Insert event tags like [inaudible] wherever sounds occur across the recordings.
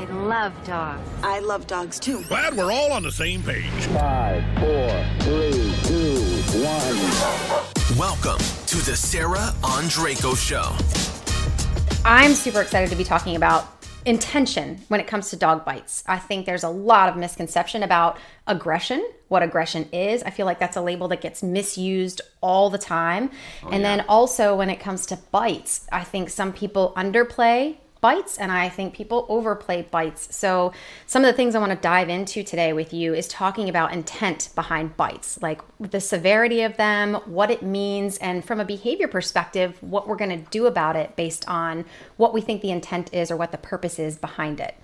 I love dogs. I love dogs too. Glad we're all on the same page. Five, four, three, two, one. Welcome to the Sarah Andreyko Show. I'm super excited to be talking about intention when it comes to dog bites. I think there's a lot of misconception about aggression, what aggression is. I feel like that's a label that gets misused all the time. Oh, and then also when it comes to bites, I think some people underplay bites and I think people overplay bites. So, some of the things I want to dive into today with you is talking about intent behind bites, like the severity of them, what it means, and from a behavior perspective, what we're going to do about it based on what we think the intent is or what the purpose is behind it.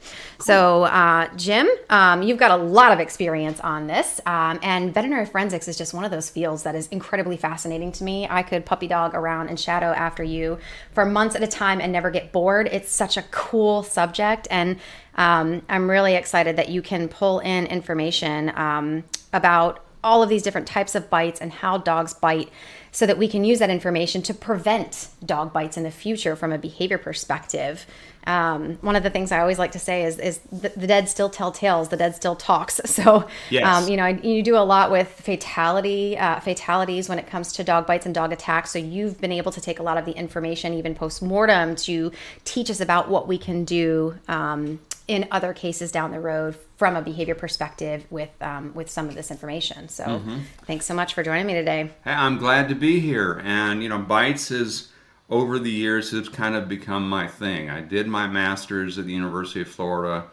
So, uh, Jim, um, you've got a lot of experience on this, um, and veterinary forensics is just one of those fields that is incredibly fascinating to me. I could puppy dog around and shadow after you for months at a time and never get bored. It's such a cool subject, and um, I'm really excited that you can pull in information um, about all of these different types of bites and how dogs bite so that we can use that information to prevent dog bites in the future from a behavior perspective. Um, one of the things I always like to say is, is the, the dead still tell tales, the dead still talks. [laughs] So, Yes. um, you know, you do a lot with fatality, uh, fatalities when it comes to dog bites and dog attacks. So you've been able to take a lot of the information, even post mortem, to teach us about what we can do um, in other cases down the road from a behavior perspective with um, with some of this information. So, Mm-hmm. thanks so much for joining me today. Hey, I'm glad to be here. And, you know, bites is over the years has kind of become my thing. I did my master's at the University of Florida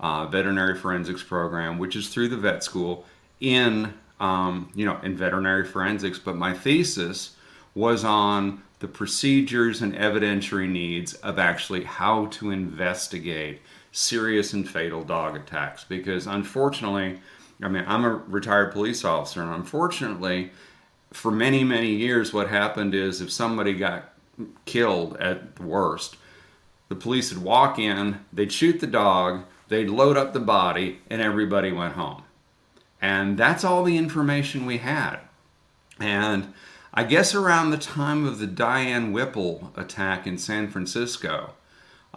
uh, veterinary forensics program, which is through the vet school in, um, you know, in veterinary forensics. But my thesis was on the procedures and evidentiary needs of actually how to investigate serious and fatal dog attacks. Because unfortunately, I mean, I'm a retired police officer, and unfortunately, for many, many years, what happened is if somebody got killed at the worst, the police would walk in, they'd shoot the dog, they'd load up the body, and everybody went home. And that's all the information we had. And I guess around the time of the Diane Whipple attack in San Francisco,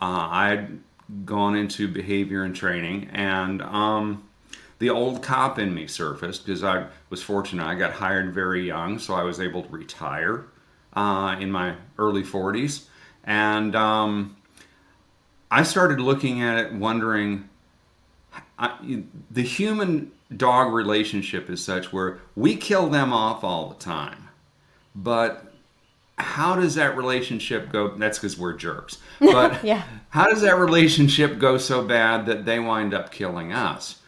uh, I'd gone into behavior and training, and um, the old cop in me surfaced because I was fortunate. I got hired very young, so I was able to retire uh, in my early 40s. And um, I started looking at it, wondering I, the human dog relationship is such where we kill them off all the time. But how does that relationship go? That's because we're jerks. [laughs] But Yeah. how does that relationship go so bad that they wind up killing us?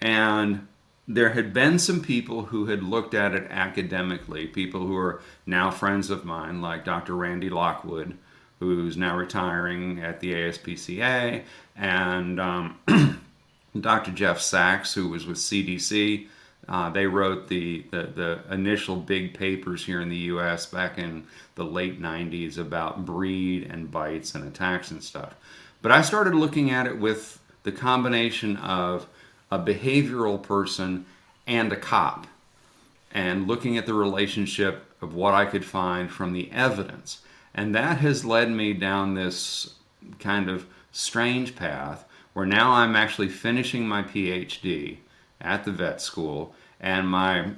And there had been some people who had looked at it academically, people who are now friends of mine, like Dr. Randy Lockwood, who's now retiring at the ASPCA, and um, [clears throat] Dr. Jeff Sacks, who was with CDC. Uh, they wrote the, the, the initial big papers here in the US back in the late 90s about breed and bites and attacks and stuff. But I started looking at it with the combination of a behavioral person and a cop and looking at the relationship of what I could find from the evidence. And that has led me down this kind of strange path where now I'm actually finishing my PhD at the vet school and my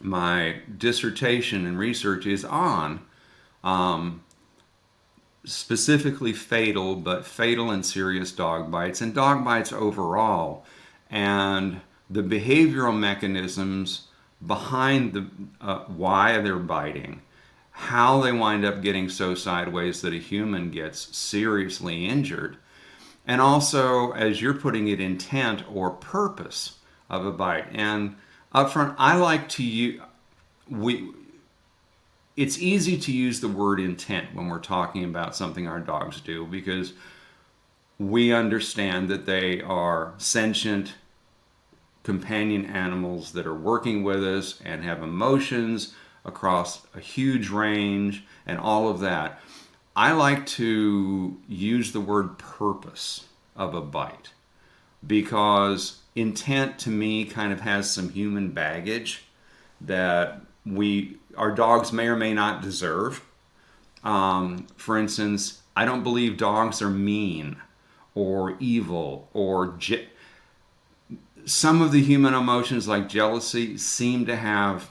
my dissertation and research is on um, specifically fatal, but fatal and serious dog bites and dog bites overall, and the behavioral mechanisms behind the uh, why they're biting, how they wind up getting so sideways that a human gets seriously injured, and also as you're putting it, intent or purpose of a bite. And up front, I like to use we it's easy to use the word intent when we're talking about something our dogs do because we understand that they are sentient companion animals that are working with us and have emotions across a huge range and all of that. I like to use the word purpose of a bite because intent to me kind of has some human baggage that we our dogs may or may not deserve. Um, for instance, I don't believe dogs are mean or evil or je- some of the human emotions like jealousy seem to have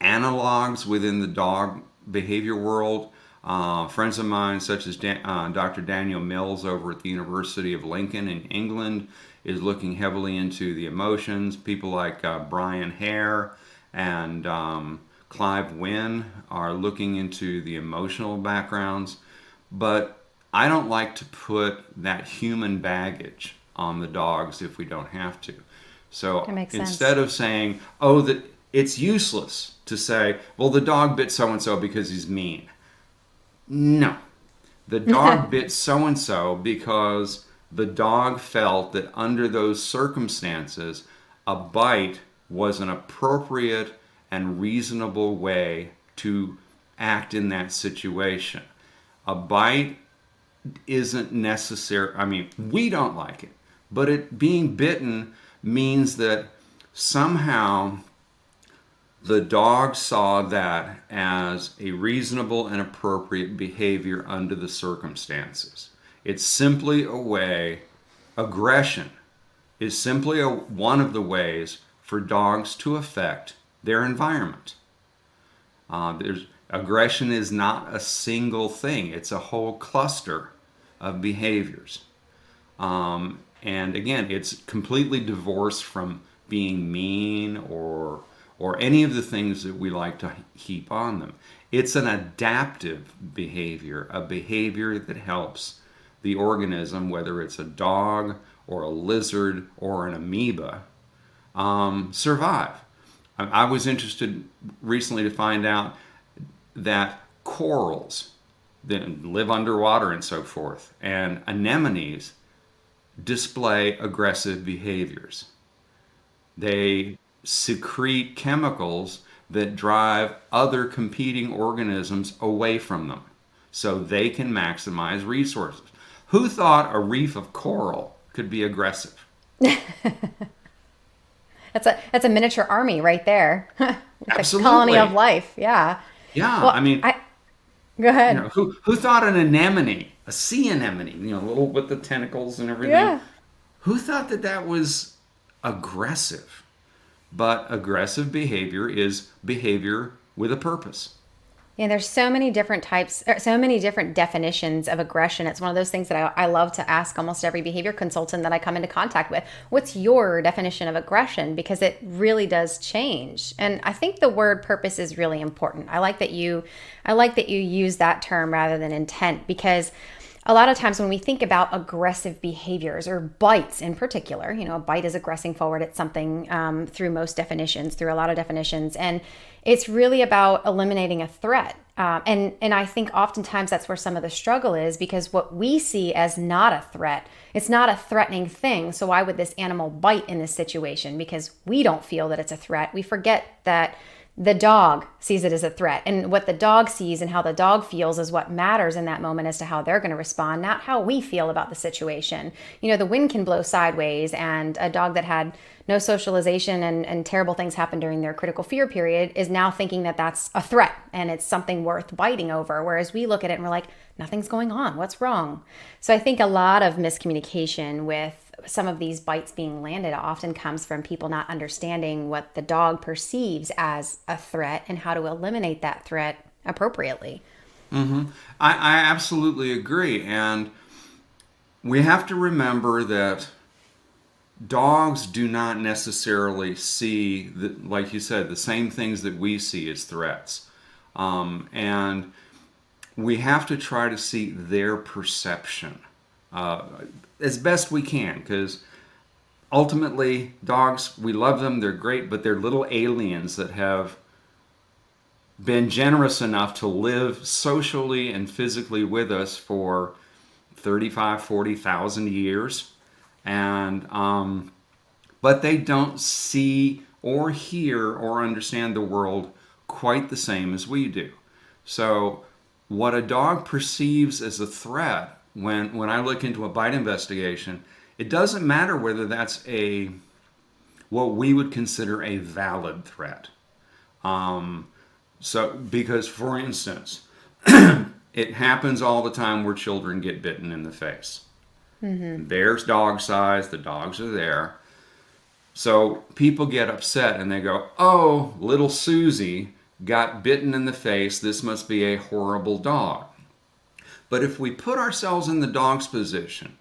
analogs within the dog behavior world. Uh, friends of mine, such as Dan, uh, Dr. Daniel Mills over at the University of Lincoln in England, is looking heavily into the emotions. People like uh, Brian Hare and um, Clive Wynne are looking into the emotional backgrounds. But I don't like to put that human baggage on the dogs if we don't have to. So instead of saying, oh, that it's useless to say, well, the dog bit so and so because he's mean. No. The [laughs] dog bit so and so because the dog felt that under those circumstances, a bite was an appropriate and reasonable way to act in that situation. A bite isn't necessary. I mean, we don't like it, but it being bitten means that somehow the dog saw that as a reasonable and appropriate behavior under the circumstances. It's simply a way, aggression is simply a, one of the ways for dogs to affect their environment. Uh, there's aggression is not a single thing; it's a whole cluster of behaviors. Um, and again, it's completely divorced from being mean or or any of the things that we like to heap on them. It's an adaptive behavior, a behavior that helps the organism, whether it's a dog or a lizard or an amoeba, um, survive. I, I was interested recently to find out that corals that live underwater and so forth, and anemones display aggressive behaviors. They secrete chemicals that drive other competing organisms away from them so they can maximize resources. Who thought a reef of coral could be aggressive? [laughs] That's a that's a miniature army right there. [laughs] it's Absolutely. a colony of life. Yeah. Yeah, Well, I mean, I go ahead. you know, who, who thought an anemone, a sea anemone, you know, little with the tentacles and everything? Yeah. Who thought that that was aggressive? But aggressive behavior is behavior with a purpose. Yeah, there's so many different types, er, so many different definitions of aggression. It's one of those things that I, I love to ask almost every behavior consultant that I come into contact with. What's your definition of aggression? Because it really does change. And I think the word purpose is really important. I like that you, I like that you use that term rather than intent because a lot of times when we think about aggressive behaviors or bites in particular, you know, a bite is aggressing forward at something um, through most definitions, through a lot of definitions, and it's really about eliminating a threat. Um, and and I think oftentimes that's where some of the struggle is because what we see as not a threat, it's not a threatening thing. So why would this animal bite in this situation? Because we don't feel that it's a threat. We forget that the dog sees it as a threat. And what the dog sees and how the dog feels is what matters in that moment as to how they're going to respond not how we feel about the situation. You know the wind can blow sideways and a dog that had no socialization and, and terrible things happen during their critical fear period is now thinking that that's a threat and it's something worth biting over. Whereas we look at it and we're like nothing's going on. What's wrong? So i think a lot of miscommunication with some of these bites being landed often comes from people not understanding what the dog perceives as a threat and how to eliminate that threat appropriately. Mm I, I absolutely agree. And we have to remember that dogs do not necessarily see, the, like you said, the same things that we see as threats. Um, and we have to try to see their perception uh, as best we can because ultimately, dogs, we love them, they're great, but they're little aliens that have been generous enough to live socially and physically with us for 35 40,000 years. And um, but they don't see or hear or understand the world quite the same as we do. So what a dog perceives as a threat when when I look into a bite investigation it doesn't matter whether that's a what we would consider a valid threat um, so, because for instance, [clears throat] it happens all the time where children get bitten in the face. There's dog size, the dogs are there. So people get upset and they go, Oh, little Susie got bitten in the face. This must be a horrible dog. But if we put ourselves in the dog's position,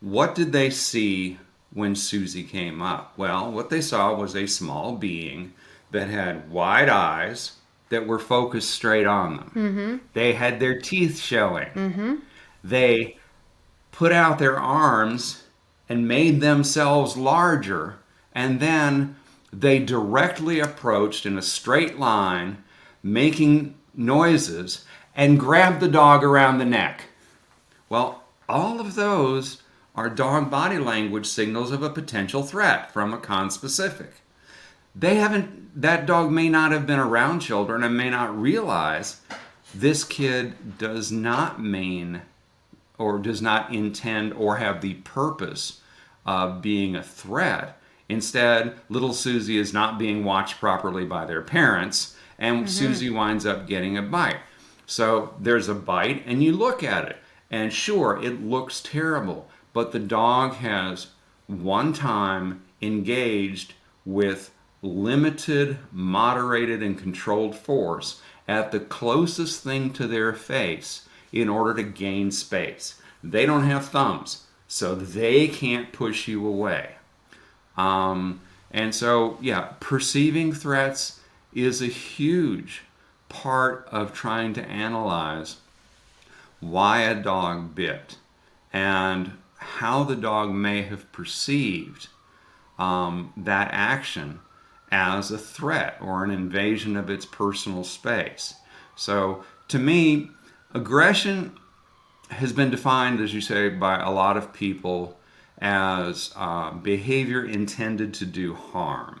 what did they see when Susie came up? Well, what they saw was a small being that had wide eyes that were focused straight on them. Mm-hmm. They had their teeth showing. Mm-hmm. They put out their arms and made themselves larger, and then they directly approached in a straight line, making noises, and grab the dog around the neck. Well, all of those are dog body language signals of a potential threat from a conspecific. They haven't, that dog may not have been around children and may not realize this kid does not mean or does not intend or have the purpose of being a threat. Instead, little Susie is not being watched properly by their parents, and mm-hmm. Susie winds up getting a bite. So there's a bite, and you look at it, and sure, it looks terrible, but the dog has one time engaged with limited, moderated, and controlled force at the closest thing to their face in order to gain space. They don't have thumbs, so they can't push you away. Um, and so, yeah, perceiving threats is a huge part of trying to analyze why a dog bit and how the dog may have perceived um, that action as a threat or an invasion of its personal space. So, to me, aggression has been defined, as you say, by a lot of people as uh, behavior intended to do harm.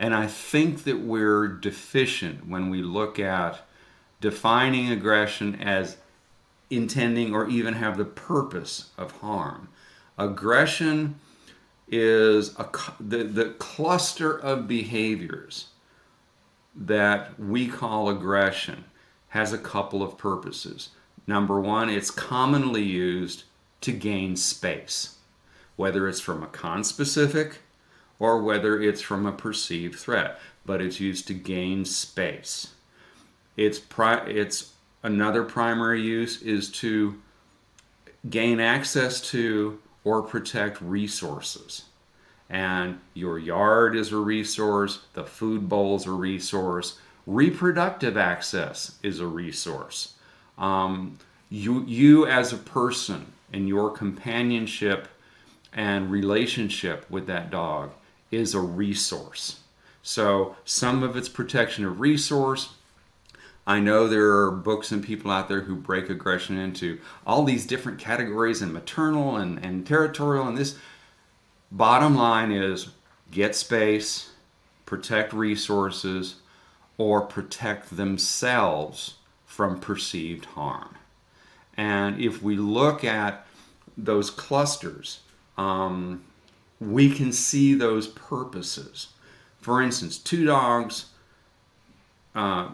And I think that we're deficient when we look at defining aggression as intending or even have the purpose of harm. Aggression is a, the, the cluster of behaviors that we call aggression has a couple of purposes. Number one, it's commonly used to gain space, whether it's from a conspecific or whether it's from a perceived threat, but it's used to gain space. It's, pri- it's another primary use is to gain access to or protect resources. And your yard is a resource, the food bowl is a resource, reproductive access is a resource. Um, you, you as a person and your companionship and relationship with that dog is a resource. So some of it's protection of resource, I know there are books and people out there who break aggression into all these different categories and maternal and, and territorial and this. Bottom line is get space, protect resources, or protect themselves from perceived harm. And if we look at those clusters, um, we can see those purposes. For instance, two dogs uh,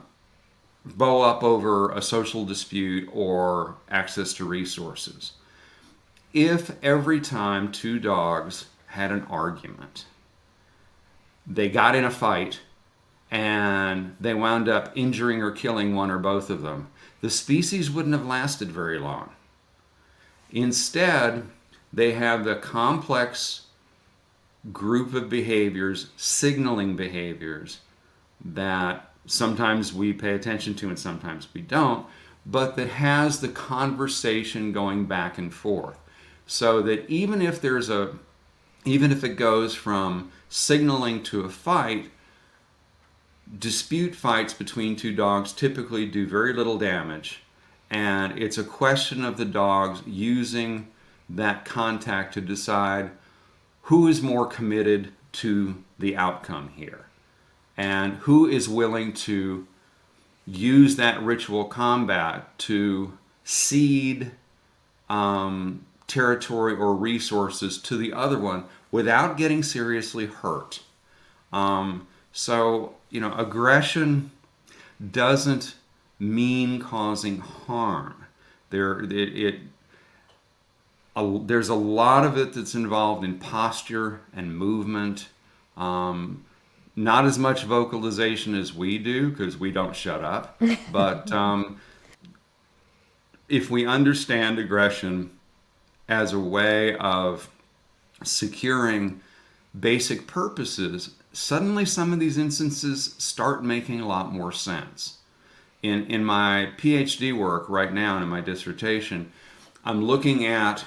bow up over a social dispute or access to resources. If every time two dogs had an argument, they got in a fight and they wound up injuring or killing one or both of them, the species wouldn't have lasted very long. Instead, they have the complex group of behaviors, signaling behaviors, that sometimes we pay attention to and sometimes we don't, but that has the conversation going back and forth. So that even if there's a, even if it goes from signaling to a fight, dispute fights between two dogs typically do very little damage. And it's a question of the dogs using that contact to decide who is more committed to the outcome here and who is willing to use that ritual combat to cede um, territory or resources to the other one without getting seriously hurt. Um, so, you know, aggression doesn't mean causing harm. There, it, it a, there's a lot of it that's involved in posture and movement. Um, not as much vocalization as we do because we don't shut up. [laughs] But um, if we understand aggression as a way of securing basic purposes, suddenly some of these instances start making a lot more sense. In, in my PhD work right now and in my dissertation, I'm looking at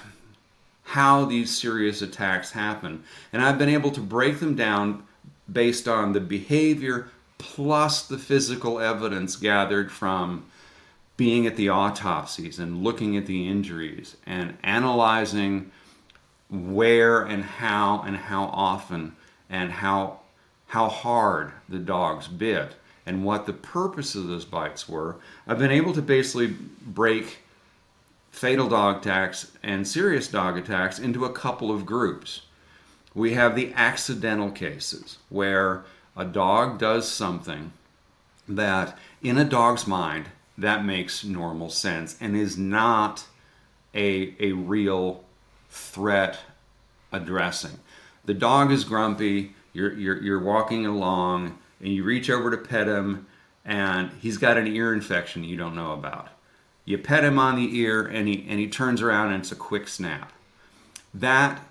how these serious attacks happen. And I've been able to break them down based on the behavior plus the physical evidence gathered from being at the autopsies and looking at the injuries and analyzing where and how and how often and how how hard the dogs bit and what the purpose of those bites were i've been able to basically break fatal dog attacks and serious dog attacks into a couple of groups we have the accidental cases where a dog does something that in a dog's mind that makes normal sense and is not a, a real threat addressing. The dog is grumpy, you're, you're, you're walking along, and you reach over to pet him, and he's got an ear infection you don't know about. You pet him on the ear, and he, and he turns around, and it's a quick snap. That,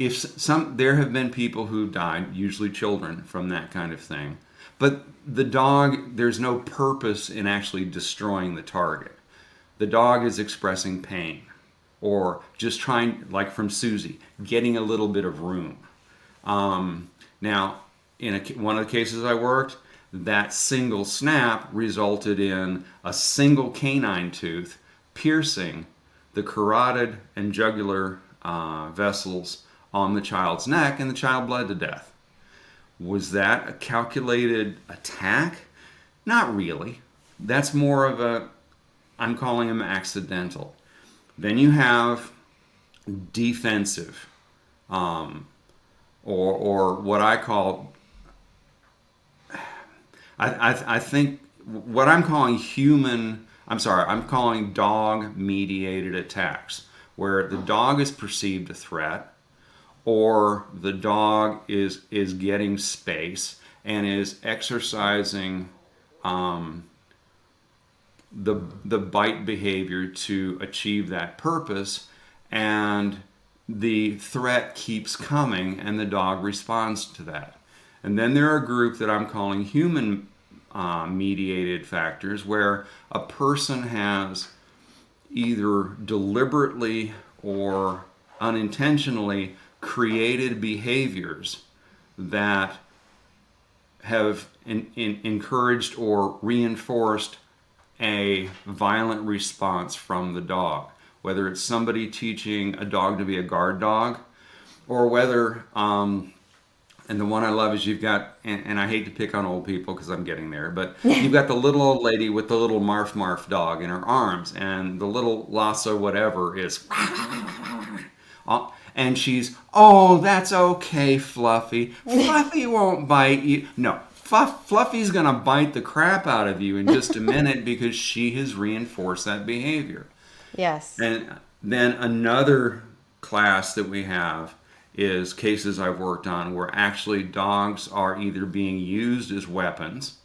if some, there have been people who died, usually children, from that kind of thing. But the dog, there's no purpose in actually destroying the target. The dog is expressing pain or just trying, like from Susie, getting a little bit of room. Um, now, in a, one of the cases I worked, that single snap resulted in a single canine tooth piercing the carotid and jugular uh, vessels on the child's neck, and the child bled to death. Was that a calculated attack? Not really. That's more of a, I'm calling them accidental. Then you have defensive, um, or, or what I call, I, I, I think what I'm calling human, I'm sorry, I'm calling dog mediated attacks, where the dog is perceived a threat or the dog is is getting space and is exercising um, the the bite behavior to achieve that purpose and the threat keeps coming and the dog responds to that and then there are a group that i'm calling human uh, mediated factors where a person has either deliberately or unintentionally created behaviors that have in, in, encouraged or reinforced a violent response from the dog. Whether it's somebody teaching a dog to be a guard dog, or whether, um, and the one I love is you've got, and, and I hate to pick on old people because I'm getting there, but [laughs] you've got the little old lady with the little Marf Marf dog in her arms, and the little Lhasa whatever is. [laughs] And she's, oh, that's okay, Fluffy. Fluffy [laughs] won't bite you. No, Fluff, Fluffy's gonna bite the crap out of you in just a minute because she has reinforced that behavior. Yes. And then another class that we have is cases I've worked on where actually dogs are either being used as weapons,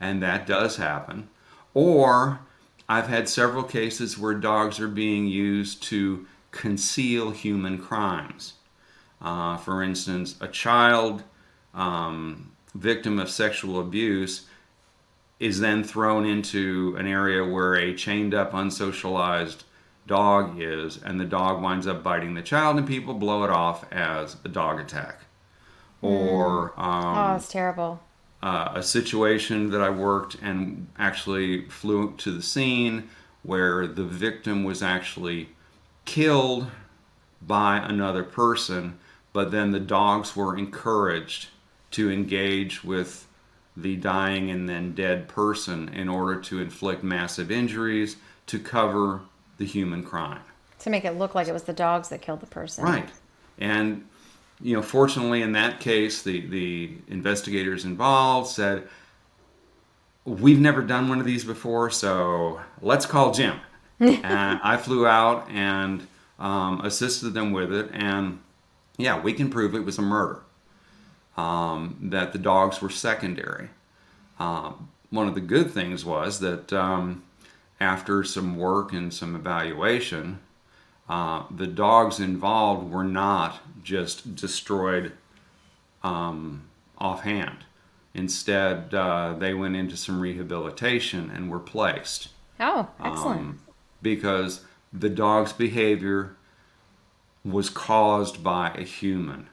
and that does happen, or I've had several cases where dogs are being used to conceal human crimes. Uh, for instance, a child um, victim of sexual abuse is then thrown into an area where a chained up, unsocialized dog is, and the dog winds up biting the child, and people blow it off as a dog attack. Or um, oh, it's terrible. uh, a situation that I worked and actually flew to the scene where the victim was actually killed by another person, but then the dogs were encouraged to engage with the dying and then dead person in order to inflict massive injuries to cover the human crime. To make it look like it was the dogs that killed the person. Right. And, you know, fortunately in that case, the, the investigators involved said, We've never done one of these before, so let's call Jim. [laughs] and I flew out and um, assisted them with it, and yeah, we can prove it was a murder. Um, that the dogs were secondary. Um, one of the good things was that um, after some work and some evaluation, uh, the dogs involved were not just destroyed um, offhand. Instead, uh, they went into some rehabilitation and were placed Oh, excellent. um, because the dog's behavior was caused by a human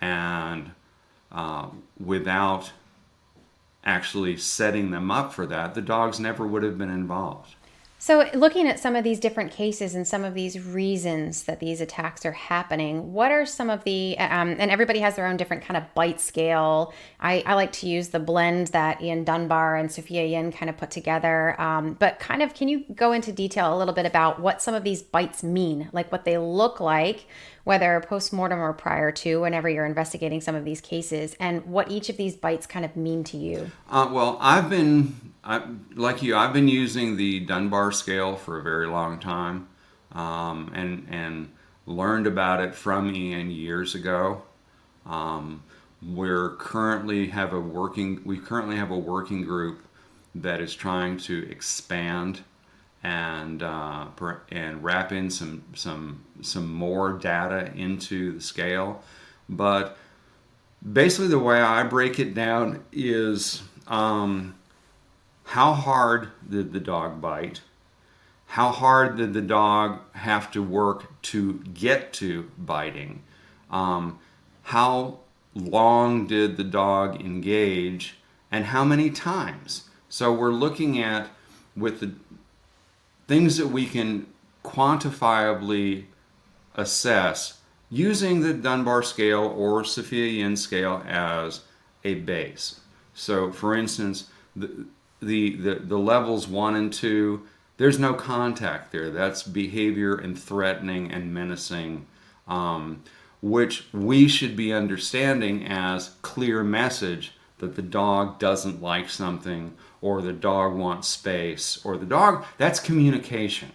and uh, without actually setting them up for that the dogs never would have been involved So, looking at some of these different cases and some of these reasons that these attacks are happening, what are some of the, um, and everybody has their own different kind of bite scale. I, I like to use the blend that Ian Dunbar and Sophia Yin kind of put together. Um, but, kind of, can you go into detail a little bit about what some of these bites mean, like what they look like, whether post mortem or prior to, whenever you're investigating some of these cases, and what each of these bites kind of mean to you? Uh, well, I've been, I, like you, I've been using the Dunbar scale for a very long time, um, and and learned about it from Ian years ago. Um, we're currently have a working, we currently have a working group that is trying to expand and uh, and wrap in some some some more data into the scale, but basically the way I break it down is um, how hard did the dog bite? How hard did the dog have to work to get to biting? Um, how long did the dog engage? And how many times? So we're looking at with the things that we can quantifiably assess using the Dunbar scale or Sophia Yin scale as a base. So, for instance, the, the, the, the levels one and two, there's no contact there. That's behavior and threatening and menacing, um, which we should be understanding as clear message that the dog doesn't like something or the dog wants space or the dog, that's communication.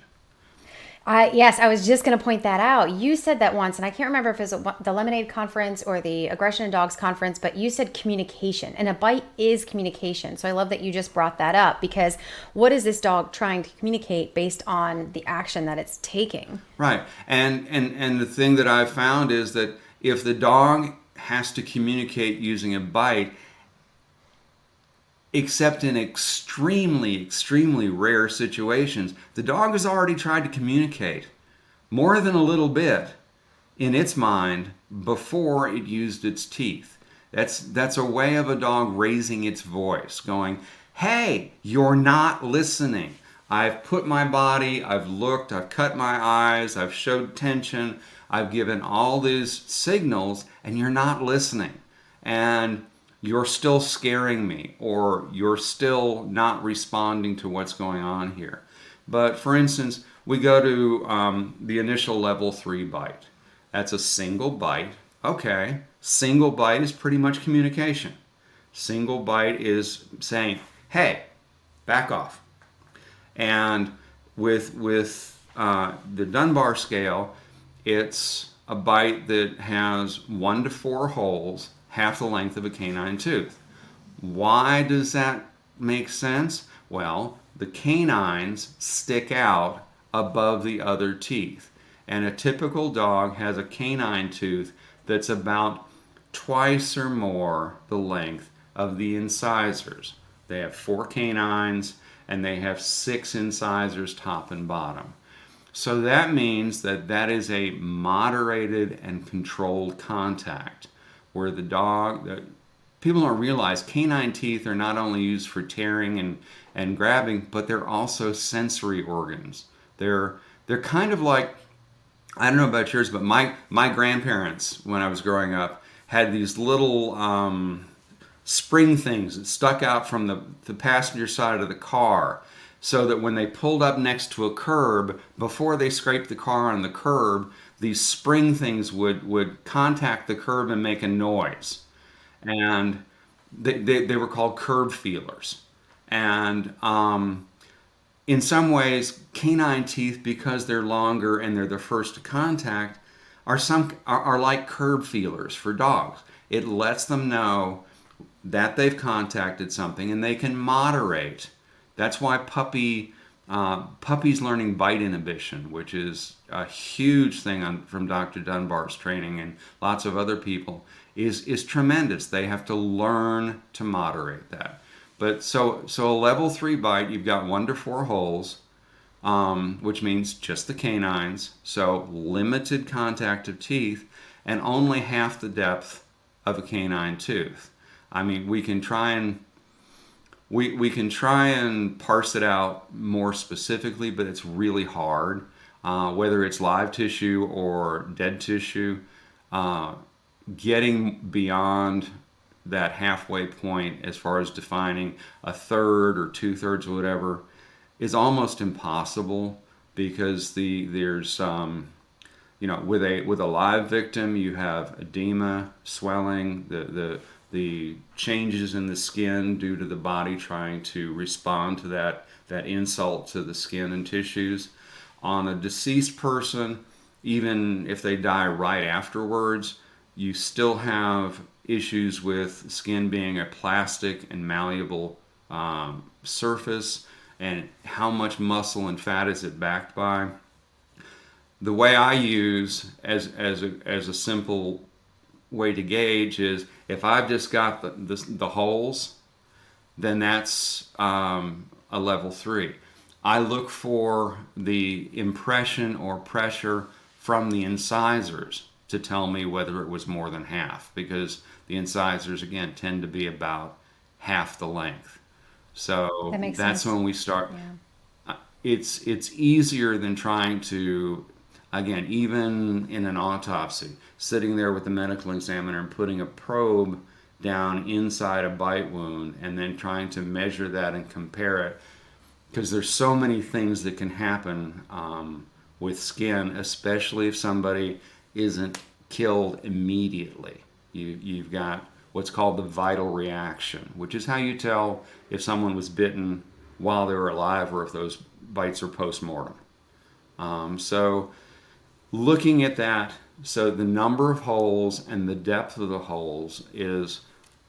Uh, yes, I was just going to point that out. You said that once, and I can't remember if it was the Lemonade Conference or the Aggression in Dogs Conference, but you said communication, and a bite is communication. So I love that you just brought that up because what is this dog trying to communicate based on the action that it's taking? Right. And and and the thing that I've found is that if the dog has to communicate using a bite, except in extremely extremely rare situations, the dog has already tried to communicate more than a little bit in its mind before it used its teeth. That's that's a way of a dog raising its voice, going, "Hey, you're not listening." I've put my body, I've looked, I've cut my eyes, I've showed tension, I've given all these signals, and you're not listening. And you're still scaring me, or you're still not responding to what's going on here. But for instance, we go to um, the initial level three bite. That's a single bite. Okay, single bite is pretty much communication. Single bite is saying, hey, back off. And with with uh, the Dunbar scale, it's a bite that has one to four holes, half the length of a canine tooth. Why does that make sense? Well, the canines stick out above the other teeth, and a typical dog has a canine tooth that's about twice or more the length of the incisors. They have four canines and they have six incisors top and bottom. So that means that that is a moderated and controlled contact where the dog, people don't realize canine teeth are not only used for tearing and, and grabbing, but they're also sensory organs. They're, they're kind of like, I don't know about yours, but my, my grandparents, when I was growing up, had these little um, spring things that stuck out from the, the passenger side of the car so that when they pulled up next to a curb, before they scraped the car on the curb, these spring things would, would contact the curb and make a noise. And they, they, they were called curb feelers. And um, in some ways, canine teeth, because they're longer and they're the first to contact, are some are, are like curb feelers for dogs. It lets them know that they've contacted something and they can moderate. That's why puppy uh, puppies learning bite inhibition, which is a huge thing on, from Dr. Dunbar's training and lots of other people, is is tremendous. They have to learn to moderate that. But so so a level three bite, you've got one to four holes, um, which means just the canines. So limited contact of teeth and only half the depth of a canine tooth. I mean, we can try and we, we can try and parse it out more specifically, but it's really hard. Uh, whether it's live tissue or dead tissue, uh, getting beyond that halfway point as far as defining a third or two thirds or whatever is almost impossible because the there's um, you know with a with a live victim you have edema swelling the the the changes in the skin due to the body trying to respond to that that insult to the skin and tissues. On a deceased person even if they die right afterwards you still have issues with skin being a plastic and malleable um, surface and how much muscle and fat is it backed by. The way i use as as a, as a simple way to gauge is if I've just got the, the, the holes, then that's um, a level three. I look for the impression or pressure from the incisors to tell me whether it was more than half because the incisors again tend to be about half the length. So That that's sense. when we start. Yeah. Uh, It's it's easier than trying to again even in an autopsy sitting there with the medical examiner and putting a probe down inside a bite wound and then trying to measure that and compare it because there's so many things that can happen um, with skin, especially if somebody isn't killed immediately. You, you've got what's called the vital reaction, which is how you tell if someone was bitten while they were alive or if those bites are post mortem. Um, so, looking at that, so the number of holes and the depth of the holes is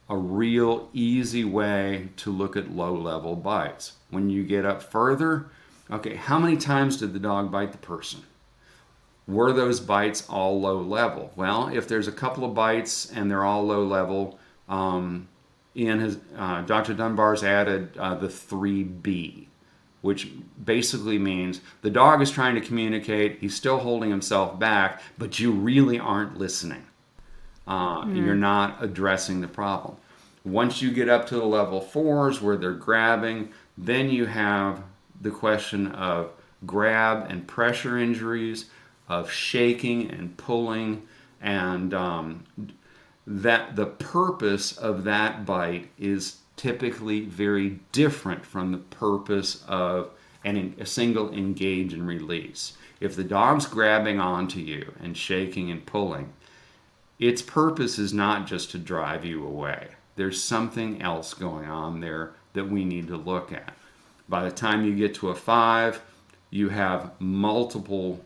a real easy way to look at low level bites. When you get up further, okay, how many times did the dog bite the person? Were those bites all low level? Well, if there's a couple of bites and they're all low level, um, Ian has, uh, Dr. Dunbar's added uh, the 3B, which basically means the dog is trying to communicate, he's still holding himself back, but you really aren't listening. Uh, and You're not addressing the problem. Once you get up to the level fours where they're grabbing, then you have the question of grab and pressure injuries, of shaking and pulling, and um, that the purpose of that bite is typically very different from the purpose of an, a single engage and release. If the dog's grabbing onto you and shaking and pulling, its purpose is not just to drive you away. There's something else going on there that we need to look at. By the time you get to a five, you have multiple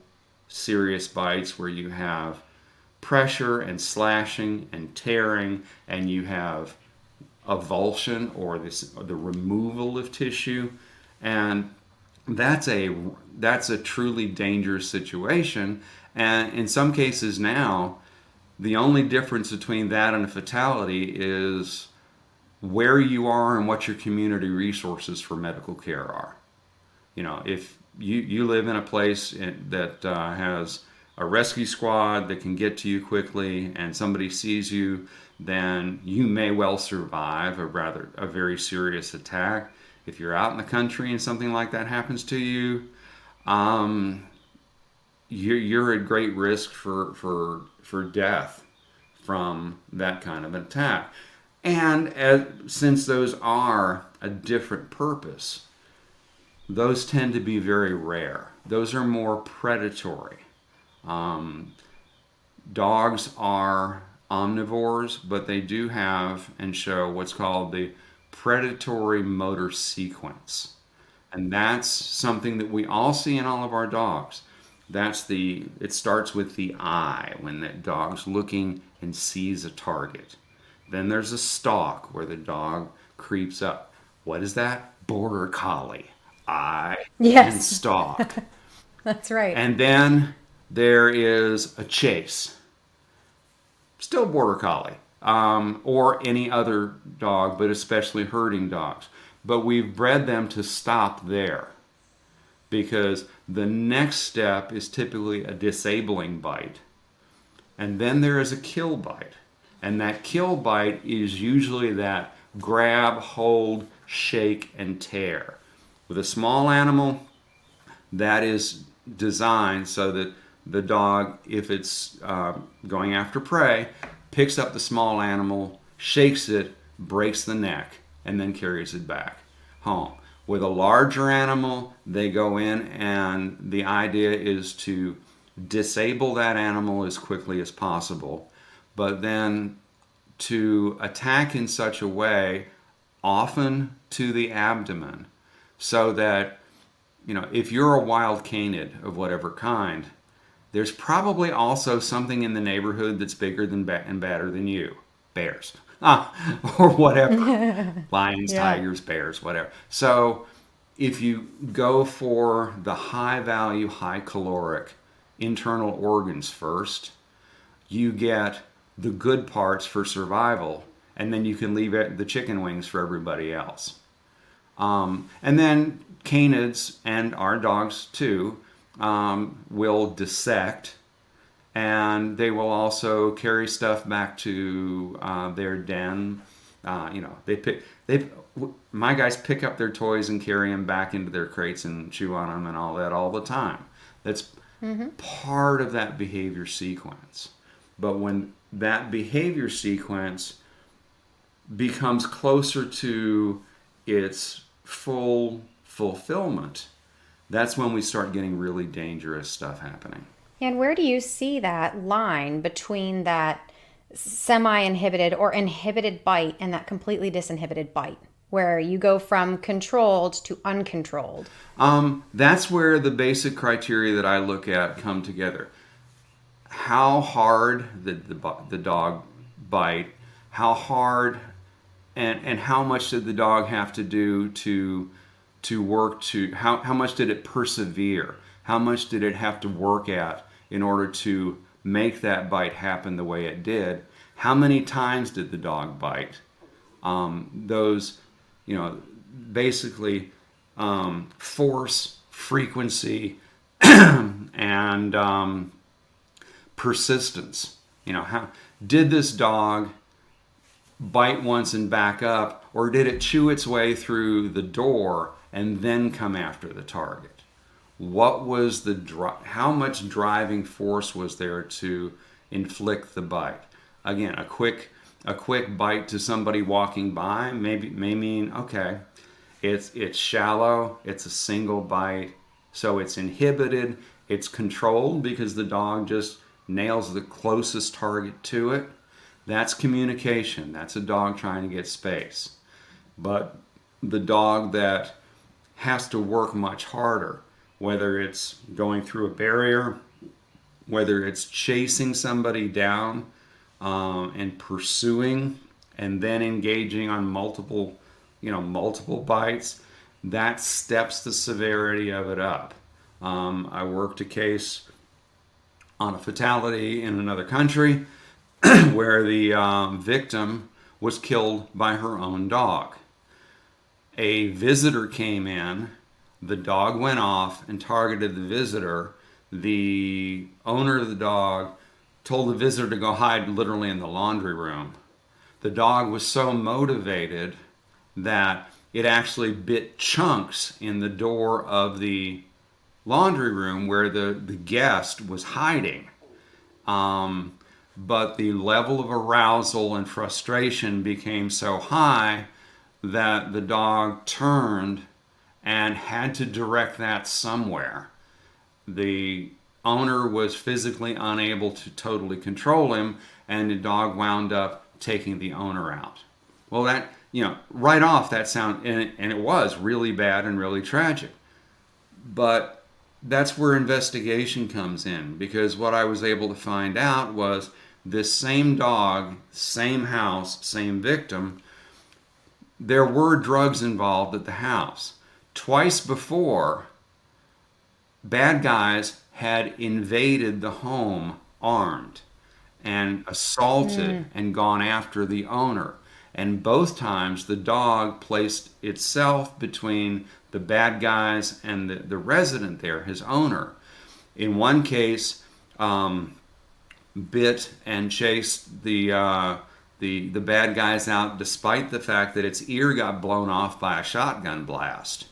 serious bites where you have pressure and slashing and tearing, and you have avulsion or this or the removal of tissue, and that's a that's a truly dangerous situation. And in some cases now, the only difference between that and a fatality is where you are and what your community resources for medical care are. You know, if you, you live in a place that uh, has a rescue squad that can get to you quickly and somebody sees you, then you may well survive a rather a very serious attack. If you're out in the country and something like that happens to you, um, you're, you're at great risk for, for, for death from that kind of attack. And as, since those are a different purpose, those tend to be very rare. Those are more predatory. Um, dogs are omnivores, but they do have and show what's called the predatory motor sequence. And that's something that we all see in all of our dogs. That's the, it starts with the eye when that dog's looking and sees a target. Then there's a stalk where the dog creeps up. What is that? Border collie. Eye Yes. and stalk. [laughs] That's right. and then there is a chase. Still border collie. Um, or any other dog, but especially herding dogs. But we've bred them to stop there because the next step is typically a disabling bite. And then there is a kill bite. And that kill bite is usually that grab, hold, shake, and tear. With a small animal, that is designed so that the dog, if it's uh, going after prey, picks up the small animal, shakes it, breaks the neck, and then carries it back home. With a larger animal, they go in, and the idea is to disable that animal as quickly as possible, but then to attack in such a way, often to the abdomen, so that you know, if you're a wild canid of whatever kind, there's probably also something in the neighborhood that's bigger than ba- and badder than you. Bears. [laughs] Ah, or whatever. [laughs] Lions, Yeah. tigers, bears, whatever. So if you go for the high value, high caloric internal organs first, you get the good parts for survival, and then you can leave it, the chicken wings for everybody else. Um, and then canids and our dogs too um, will dissect, and they will also carry stuff back to uh, their den. Uh, you know, they pick they. My guys pick up their toys and carry them back into their crates and chew on them and all that all the time. That's part of that behavior sequence. But when that behavior sequence becomes closer to its full fulfillment, that's when we start getting really dangerous stuff happening. And where do you see that line between that semi inhibited or inhibited bite and that completely disinhibited bite, where you go from controlled to uncontrolled? Um, that's where the basic criteria that I look at come together. How hard did the, the dog bite? How hard and, and how much did the dog have to do to to work to how, how much did it persevere? How much did it have to work at in order to make that bite happen the way it did? How many times did the dog bite? Um, those, you know, basically um, force, frequency, [clears throat] and um, persistence. You know, how did this dog bite once and back up, or did it chew its way through the door and then come after the target? What was the dri- how much driving force was there to inflict the bite? Again, a quick a quick bite to somebody walking by maybe may mean okay, it's it's shallow, it's a single bite, so it's inhibited, it's controlled because the dog just nails the closest target to it. That's communication. That's a dog trying to get space. But the dog that has to work much harder, whether it's going through a barrier, whether it's chasing somebody down um, and pursuing and then engaging on multiple, you know, multiple bites, that steps the severity of it up. Um, I worked a case on a fatality in another country [clears throat] where the um, victim was killed by her own dog. A visitor came in, the dog went off and targeted the visitor. The owner of the dog told the visitor to go hide literally in the laundry room. The dog was so motivated that it actually bit chunks in the door of the laundry room where the, the guest was hiding. Um, but the level of arousal and frustration became so high that the dog turned and had to direct that somewhere. The owner was physically unable to totally control him, and the dog wound up taking the owner out. Well, that you know, right off that sound, and it, and it was really bad and really tragic. But that's where investigation comes in because what I was able to find out was this same dog, same house, same victim, there were drugs involved at the house. Twice before, bad guys had invaded the home armed and assaulted and gone after the owner. And both times the dog placed itself between the bad guys and the, the resident there, his owner. In one case, um, bit and chased the, uh, the, the bad guys out despite the fact that its ear got blown off by a shotgun blast.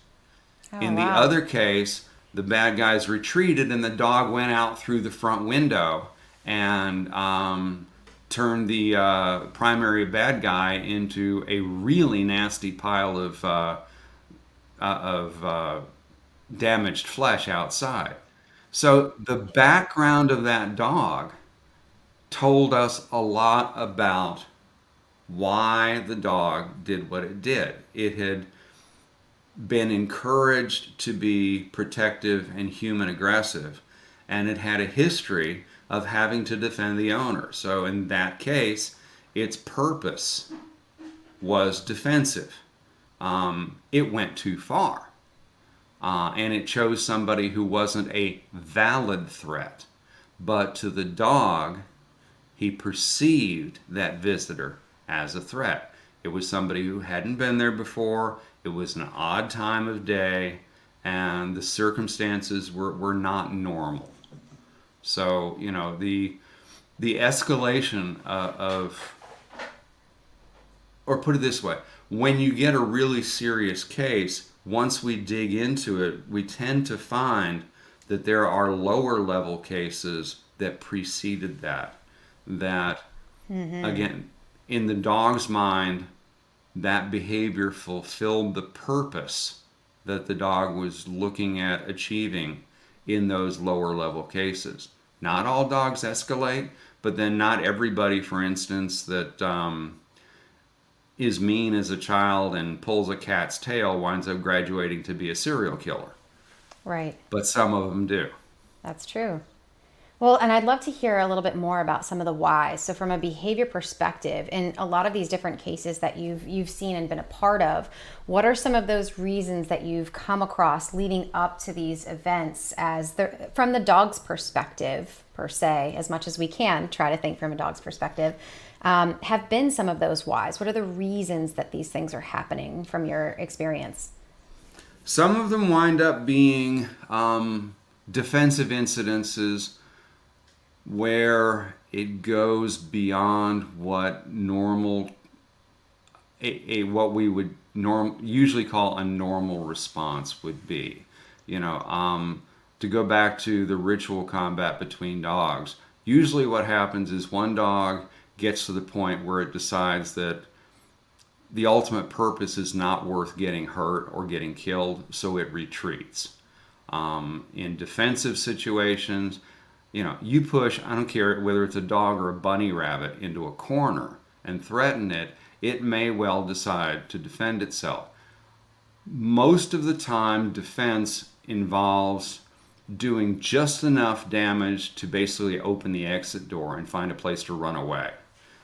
In the other case, the bad guys retreated and the dog went out through the front window and um, turned the uh, primary bad guy into a really nasty pile of, uh, uh, of uh, damaged flesh outside. So the background of that dog told us a lot about why the dog did what it did. It had been encouraged to be protective and human aggressive, and it had a history of having to defend the owner. So, in that case, its purpose was defensive. Um, it went too far, uh, and it chose somebody who wasn't a valid threat. But to the dog, he perceived that visitor as a threat. It was somebody who hadn't been there before, it was an odd time of day, and the circumstances were, were not normal. So, you know, the, the escalation uh, of, or put it this way, when you get a really serious case, once we dig into it, we tend to find that there are lower level cases that preceded that. That, again, in the dog's mind, that behavior fulfilled the purpose that the dog was looking at achieving in those lower level cases. Not all dogs escalate, but then not everybody, for instance, that um, is mean as a child and pulls a cat's tail winds up graduating to be a serial killer. Right. But some of them do. That's true. Well, and I'd love to hear a little bit more about some of the whys. So, from a behavior perspective, in a lot of these different cases that you've you've seen and been a part of, what are some of those reasons that you've come across leading up to these events? As the from the dog's perspective, per se, as much as we can try to think from a dog's perspective, um, have been some of those whys. What are the reasons that these things are happening from your experience? Some of them wind up being um, defensive incidences where it goes beyond what normal, a, a, what we would norm usually call a normal response would be. You know, um, to go back to the ritual combat between dogs, usually what happens is one dog gets to the point where it decides that the ultimate purpose is not worth getting hurt or getting killed, so it retreats. Um, in defensive situations, you know, you push, I don't care whether it's a dog or a bunny rabbit, into a corner and threaten it, it may well decide to defend itself. Most of the time, defense involves doing just enough damage to basically open the exit door and find a place to run away.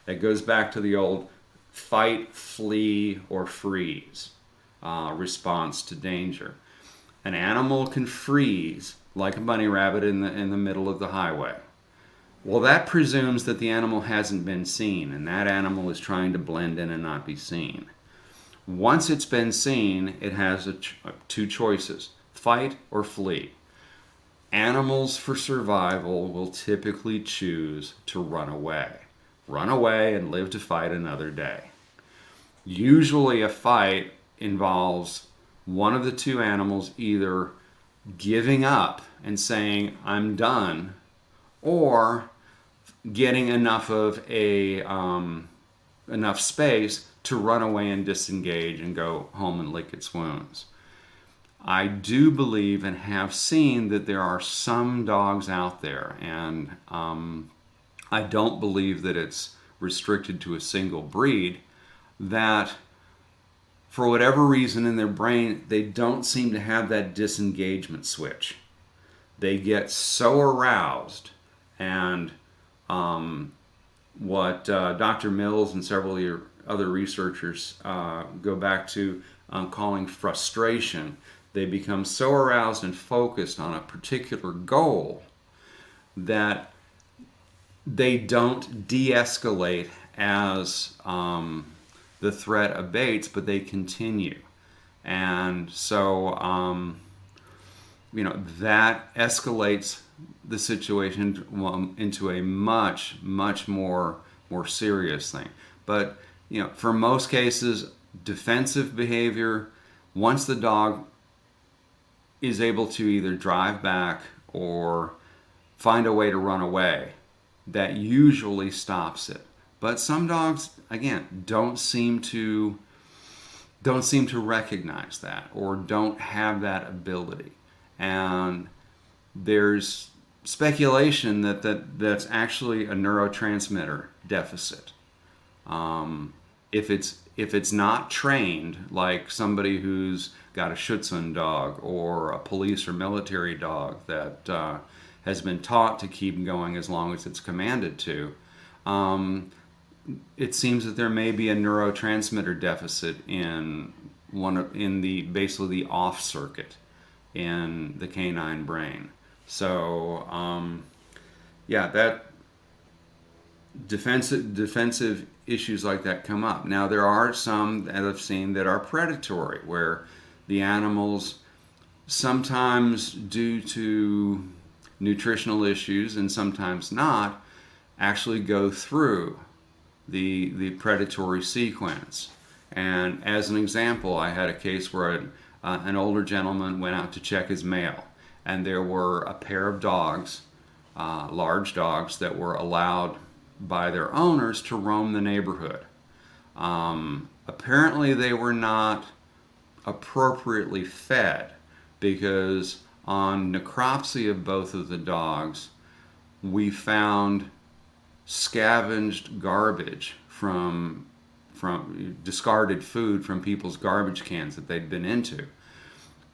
That goes back to the old fight, flee, or freeze uh, response to danger. An animal can freeze like a bunny rabbit in the, in the middle of the highway. Well, that presumes that the animal hasn't been seen, and that animal is trying to blend in and not be seen. Once it's been seen, it has ch- uh, two choices fight or flee. Animals for survival will typically choose to run away. Run away and live to fight another day. Usually, a fight involves one of the two animals either giving up and saying, I'm done, or getting enough of a um, enough space to run away and disengage and go home and lick its wounds. I do believe and have seen that there are some dogs out there, and um, I don't believe that it's restricted to a single breed, that for whatever reason in their brain, they don't seem to have that disengagement switch. They get so aroused, and um, what uh, Dr. Mills and several other researchers uh, go back to um, calling frustration. They become so aroused and focused on a particular goal that they don't de escalate as um, the threat abates, but they continue. And so, um, you know, that escalates the situation into a much, much more more serious thing. But you know, for most cases, defensive behavior, once the dog is able to either drive back or find a way to run away, that usually stops it. But some dogs, again, don't seem to don't seem to recognize that or don't have that ability. And there's speculation that, that that's actually a neurotransmitter deficit. Um, if it's if it's not trained, like somebody who's got a Schutzhund dog or a police or military dog that uh, has been taught to keep going as long as it's commanded to, um, it seems that there may be a neurotransmitter deficit in one of, in the basically the off circuit in the canine brain. So um, yeah, that defensive defensive issues like that come up. Now there are some that I've seen that are predatory, where the animals sometimes due to nutritional issues and sometimes not actually go through the the predatory sequence. And as an example, I had a case where a, uh, an older gentleman went out to check his mail, and there were a pair of dogs, uh, large dogs, that were allowed by their owners to roam the neighborhood. Um, apparently, they were not appropriately fed because on necropsy of both of the dogs, we found scavenged garbage from from discarded food from people's garbage cans that they'd been into.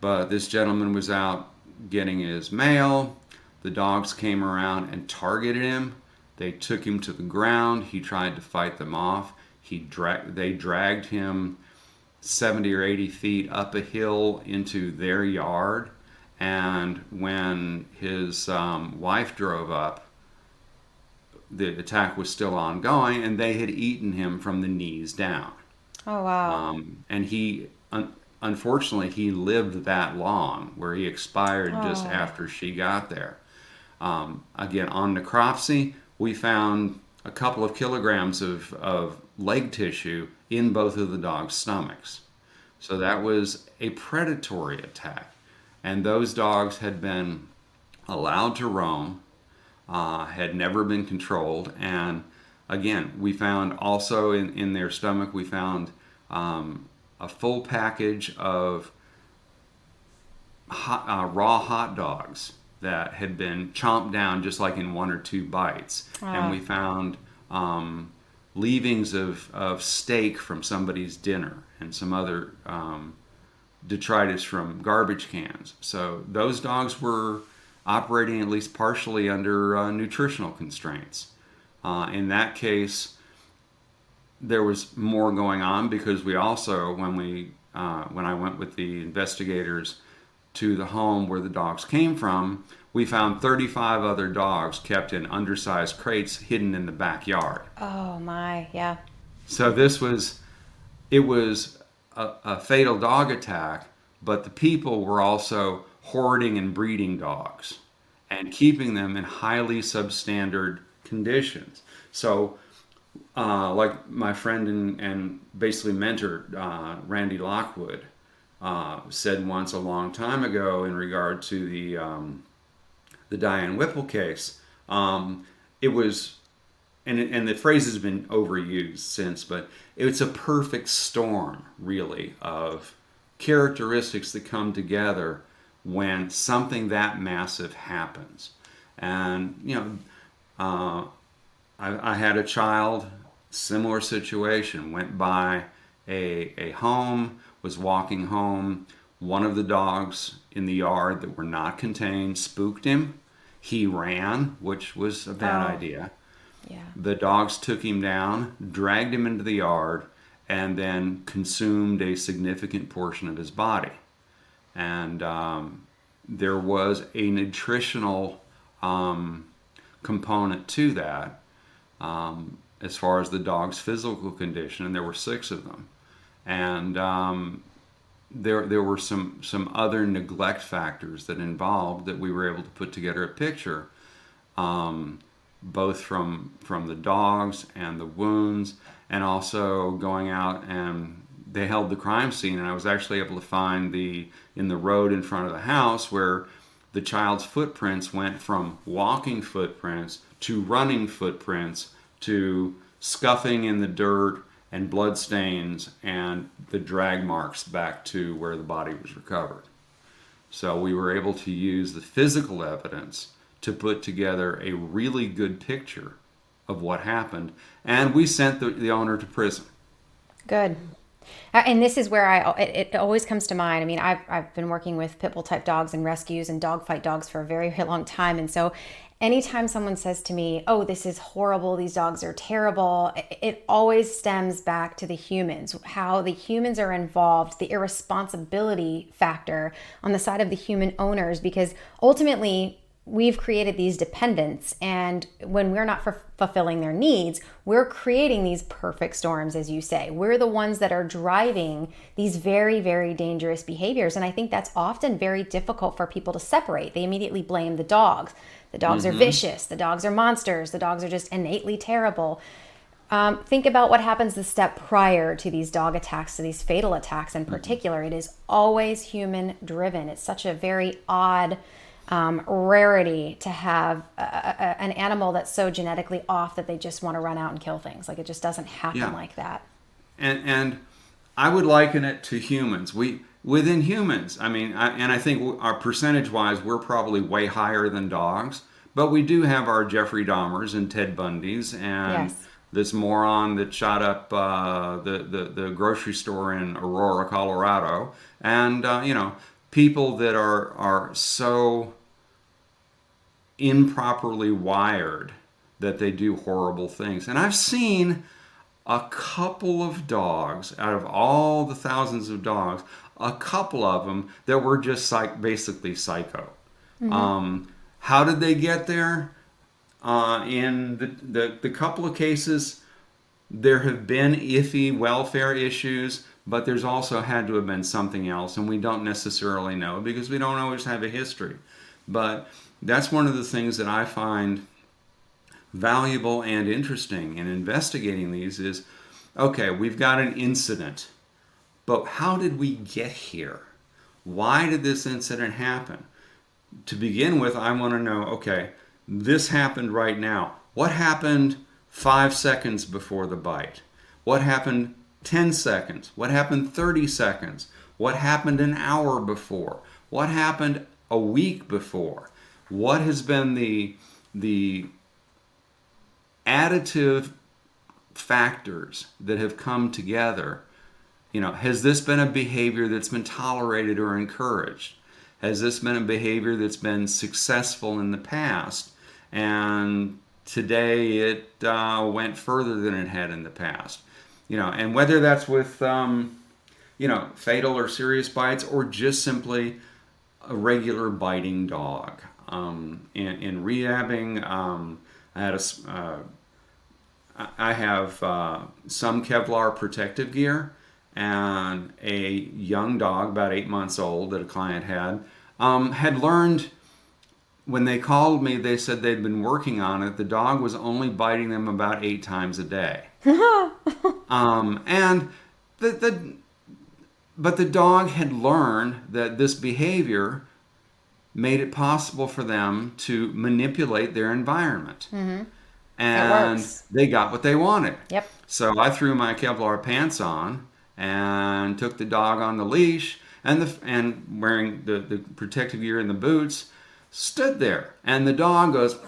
But this gentleman was out getting his mail. The dogs came around and targeted him they took him to the ground. He tried to fight them off. He dra- they dragged him 70 or 80 feet up a hill into their yard. And when his um, wife drove up, the attack was still ongoing, and they had eaten him from the knees down. Oh wow! Um, and he, un- unfortunately, he lived that long, where he expired oh. just after she got there. Um, again, on necropsy, we found a couple of kilograms of, of leg tissue in both of the dog's stomachs. So that was a predatory attack. And those dogs had been allowed to roam, uh, had never been controlled. And again, we found also in, in their stomach, we found um, a full package of hot, uh, raw hot dogs that had been chomped down just like in one or two bites. And we found um, leavings of, of steak from somebody's dinner and some other um, detritus from garbage cans. So those dogs were operating at least partially under uh, nutritional constraints. Uh, in that case, there was more going on because we also, when we uh, when I went with the investigators to the home where the dogs came from, we found 35 other dogs kept in undersized crates hidden in the backyard. Oh my, yeah. So this was, it was a, a fatal dog attack, but the people were also hoarding and breeding dogs and keeping them in highly substandard conditions. So, uh, like my friend and, and basically mentor, uh, Randy Lockwood, uh, said once a long time ago in regard to the um, the Diane Whipple case. Um, it was, and and the phrase has been overused since, but it's a perfect storm, really, of characteristics that come together when something that massive happens. And you know, uh, I, I had a child, similar situation, went by a a home was walking home. One of the dogs in the yard that were not contained spooked him. He ran, which was a bad Oh. idea. Yeah. The dogs took him down, dragged him into the yard, and then consumed a significant portion of his body. And um, there was a nutritional um, component to that um, as far as the dog's physical condition, and there were six of them. And um, there, there were some, some other neglect factors that involved that we were able to put together a picture um, both from from the dogs and the wounds, and also going out and they held the crime scene, and I was actually able to find the in the road in front of the house where the child's footprints went from walking footprints to running footprints to scuffing in the dirt and blood stains and the drag marks back to where the body was recovered. So we were able to use the physical evidence to put together a really good picture of what happened. And we sent the, the owner to prison. Good. And this is where I it, it always comes to mind. I mean, I've I've been working with pit bull type dogs and rescues and dog fight dogs for a very, very long time, and so anytime someone says to me, "Oh, this is horrible. These dogs are terrible," it, it always stems back to the humans, how the humans are involved, the irresponsibility factor on the side of the human owners, because ultimately we've created these dependents and when we're not f- fulfilling their needs we're creating these perfect storms as you say. We're the ones that are driving these very very dangerous behaviors and i think that's often very difficult for people to separate. They immediately blame the dogs. The dogs are vicious. The dogs are monsters. The dogs are just innately terrible. Um, think about what happens the step prior to these dog attacks, to these fatal attacks in particular. It is always human driven. It's such a very odd um, rarity to have a, a, an animal that's so genetically off that they just want to run out and kill things. Like it just doesn't happen Yeah. like that. And, and I would liken it to humans. We within humans. I mean, I, and I think our percentage wise, we're probably way higher than dogs. But we do have our Jeffrey Dahmers and Ted Bundys and Yes. this moron that shot up uh, the, the the grocery store in Aurora, Colorado, and uh, you know people that are are so improperly wired that they do horrible things. And I've seen a couple of dogs out of all the thousands of dogs, a couple of them that were just psych- basically psycho. Um, how did they get there? Uh, in the, the, the couple of cases, there have been iffy welfare issues, but there's also had to have been something else, and we don't necessarily know because we don't always have a history. But that's one of the things that I find valuable and interesting in investigating these is okay, we've got an incident, but how did we get here? Why did this incident happen? To begin with, I want to know okay, this happened right now. What happened five seconds before the bite? What happened 10 seconds? What happened 30 seconds? What happened an hour before? What happened a week before? What has been the the additive factors that have come together? You know has this been a behavior that's been tolerated or encouraged? Has this been a behavior that's been successful in the past? And today it uh, went further than it had in the past. You know and whether that's with um, you know fatal or serious bites or just simply a regular biting dog um, in, in rehabbing um, i had a uh, I- I have uh, some Kevlar protective gear and a young dog, about eight months old, that a client had, um, had learned when they called me, they said they'd been working on it. The dog was only biting them about eight times a day. [laughs] um, and the, the, but the dog had learned that this behavior made it possible for them to manipulate their environment. Mm-hmm. And they got what they wanted. Yep. So I threw my Kevlar pants on and took the dog on the leash and the and wearing the, the protective gear and the boots, stood there. And the dog goes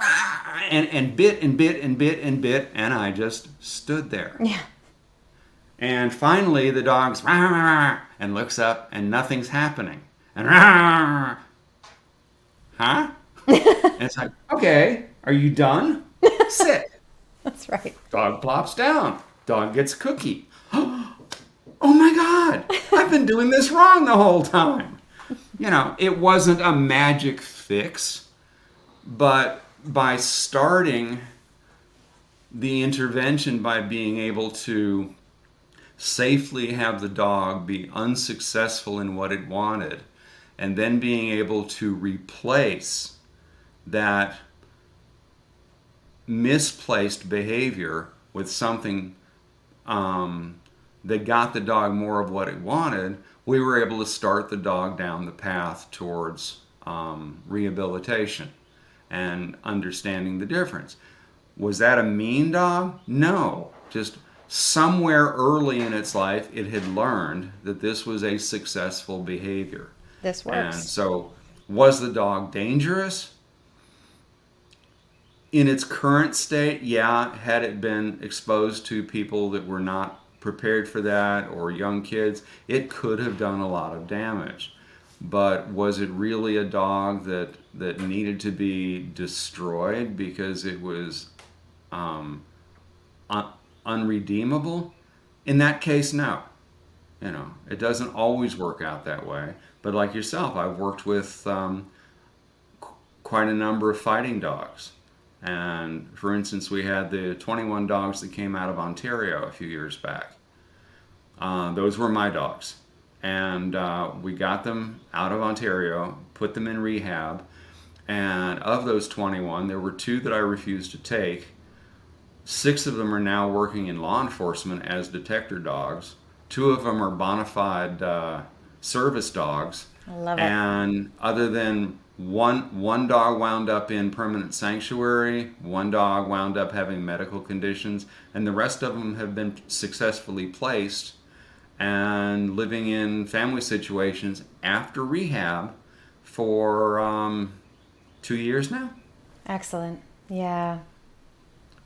and, and bit and bit and bit and bit and I just stood there. Yeah. And finally, the dog's and looks up, and nothing's happening. And "Rah, huh? [laughs] and it's like, okay, are you done? Sit. [laughs] That's right. Dog plops down. Dog gets cookie. [gasps] Oh my God, I've been doing this wrong the whole time. You know, it wasn't a magic fix, but by starting the intervention by being able to safely have the dog be unsuccessful in what it wanted and then being able to replace that misplaced behavior with something um, that got the dog more of what it wanted, we were able to start the dog down the path towards um, rehabilitation and understanding the difference. Was that a mean dog? No. Just somewhere early in its life, it had learned that this was a successful behavior. This And so, was the dog dangerous? In its current state, yeah, had it been exposed to people that were not prepared for that or young kids, it could have done a lot of damage. But was it really a dog that, that needed to be destroyed because it was um, un- unredeemable? In that case, no. You know, it doesn't always work out that way. But like yourself, I've worked with um, qu- quite a number of fighting dogs. And for instance, we had the 21 dogs that came out of Ontario a few years back. Uh, those were my dogs. And uh, we got them out of Ontario, put them in rehab. And of those 21, there were two that I refused to take. Six of them are now working in law enforcement as detector dogs. Two of them are bona fide uh, service dogs. Love it. And other than one one dog wound up in permanent sanctuary, one dog wound up having medical conditions, and the rest of them have been successfully placed and living in family situations after rehab for um, two years now. Excellent. Yeah.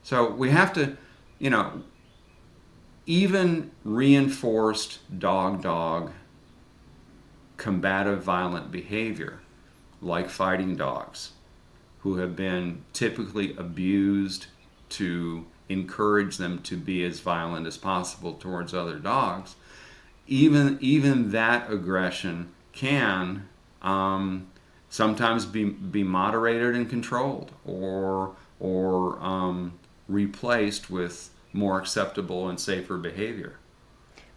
So we have to, you know, even reinforced dog dog combative violent behavior, like fighting dogs, who have been typically abused to encourage them to be as violent as possible towards other dogs, even even that aggression can um, sometimes be be moderated and controlled, or or um, replaced with more acceptable and safer behavior.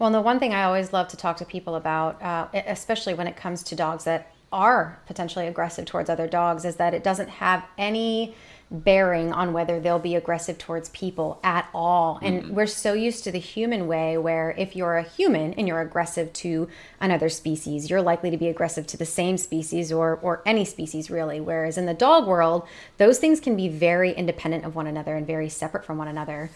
Well, and the one thing I always love to talk to people about, uh, especially when it comes to dogs that are potentially aggressive towards other dogs, is that it doesn't have any bearing on whether they'll be aggressive towards people at all. And we're so used to the human way where if you're a human and you're aggressive to another species, you're likely to be aggressive to the same species or, or any species really. Whereas in the dog world, those things can be very independent of one another and very separate from one another.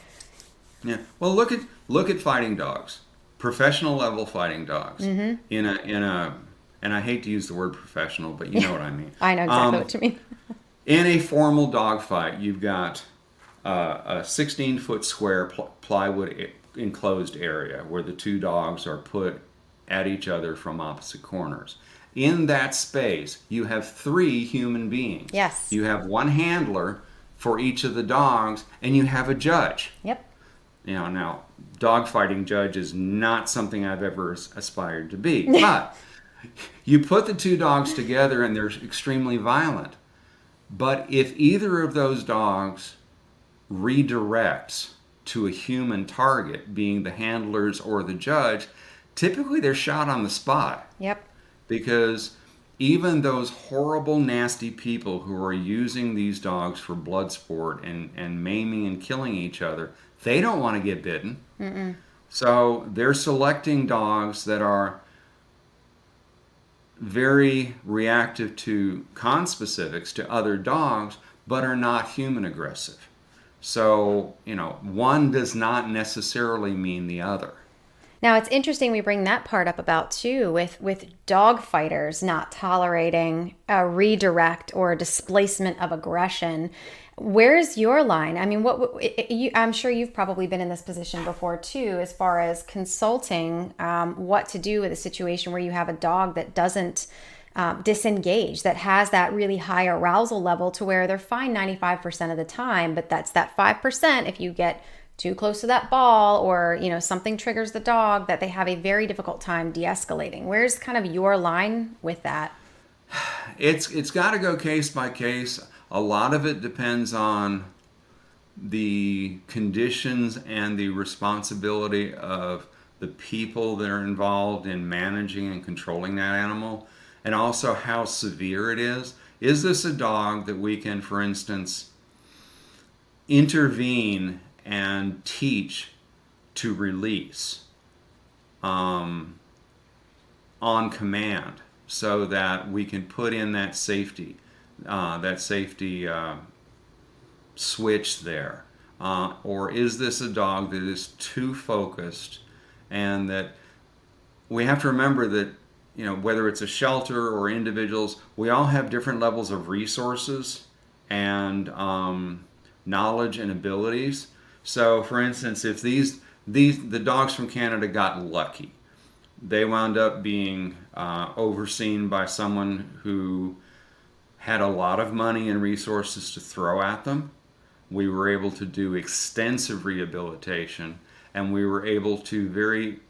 Yeah. Well, look at look at fighting dogs, professional level fighting dogs. In a in a and I hate to use the word professional, but you know what I mean. [laughs] I know exactly Um, what you mean. [laughs] In a formal dog fight, you've got uh, a 16 foot square pl- plywood enclosed area where the two dogs are put at each other from opposite corners. In that space, you have three human beings. Yes. You have one handler for each of the dogs, and you have a judge. Yep. You know, now dogfighting judge is not something I've ever aspired to be, [laughs] but you put the two dogs together and they're extremely violent. But if either of those dogs redirects to a human target, being the handlers or the judge, typically they're shot on the spot Yep. because even those horrible, nasty people who are using these dogs for blood sport and, and maiming and killing each other, they don't want to get bitten. So they're selecting dogs that are very reactive to conspecifics to other dogs, but are not human aggressive. So, you know, one does not necessarily mean the other. Now it's interesting we bring that part up about too with with dog fighters not tolerating a redirect or a displacement of aggression. Where's your line? I mean, what it- you, I'm sure you've probably been in this position before too, as far as consulting um, what to do with a situation where you have a dog that doesn't um, disengage, that has that really high arousal level to where they're fine 95% of the time, but that's that 5% if you get too close to that ball or you know something triggers the dog that they have a very difficult time de-escalating where's kind of your line with that [sighs] It's it's got to go case by case. A lot of it depends on the conditions and the responsibility of the people that are involved in managing and controlling that animal, and also how severe it is. Is this a dog that we can, for instance, intervene and teach to release um, on command so that we can put in that safety, uh, that safety uh, switch there? Uh, or is this a dog that is too focused and that we have to remember that you know whether it's a shelter or individuals we all have different levels of resources and um, knowledge and abilities so for instance if these these the dogs from canada got lucky they wound up being uh, overseen by someone who had a lot of money and resources to throw at them. We were able to do extensive rehabilitation and we were able to very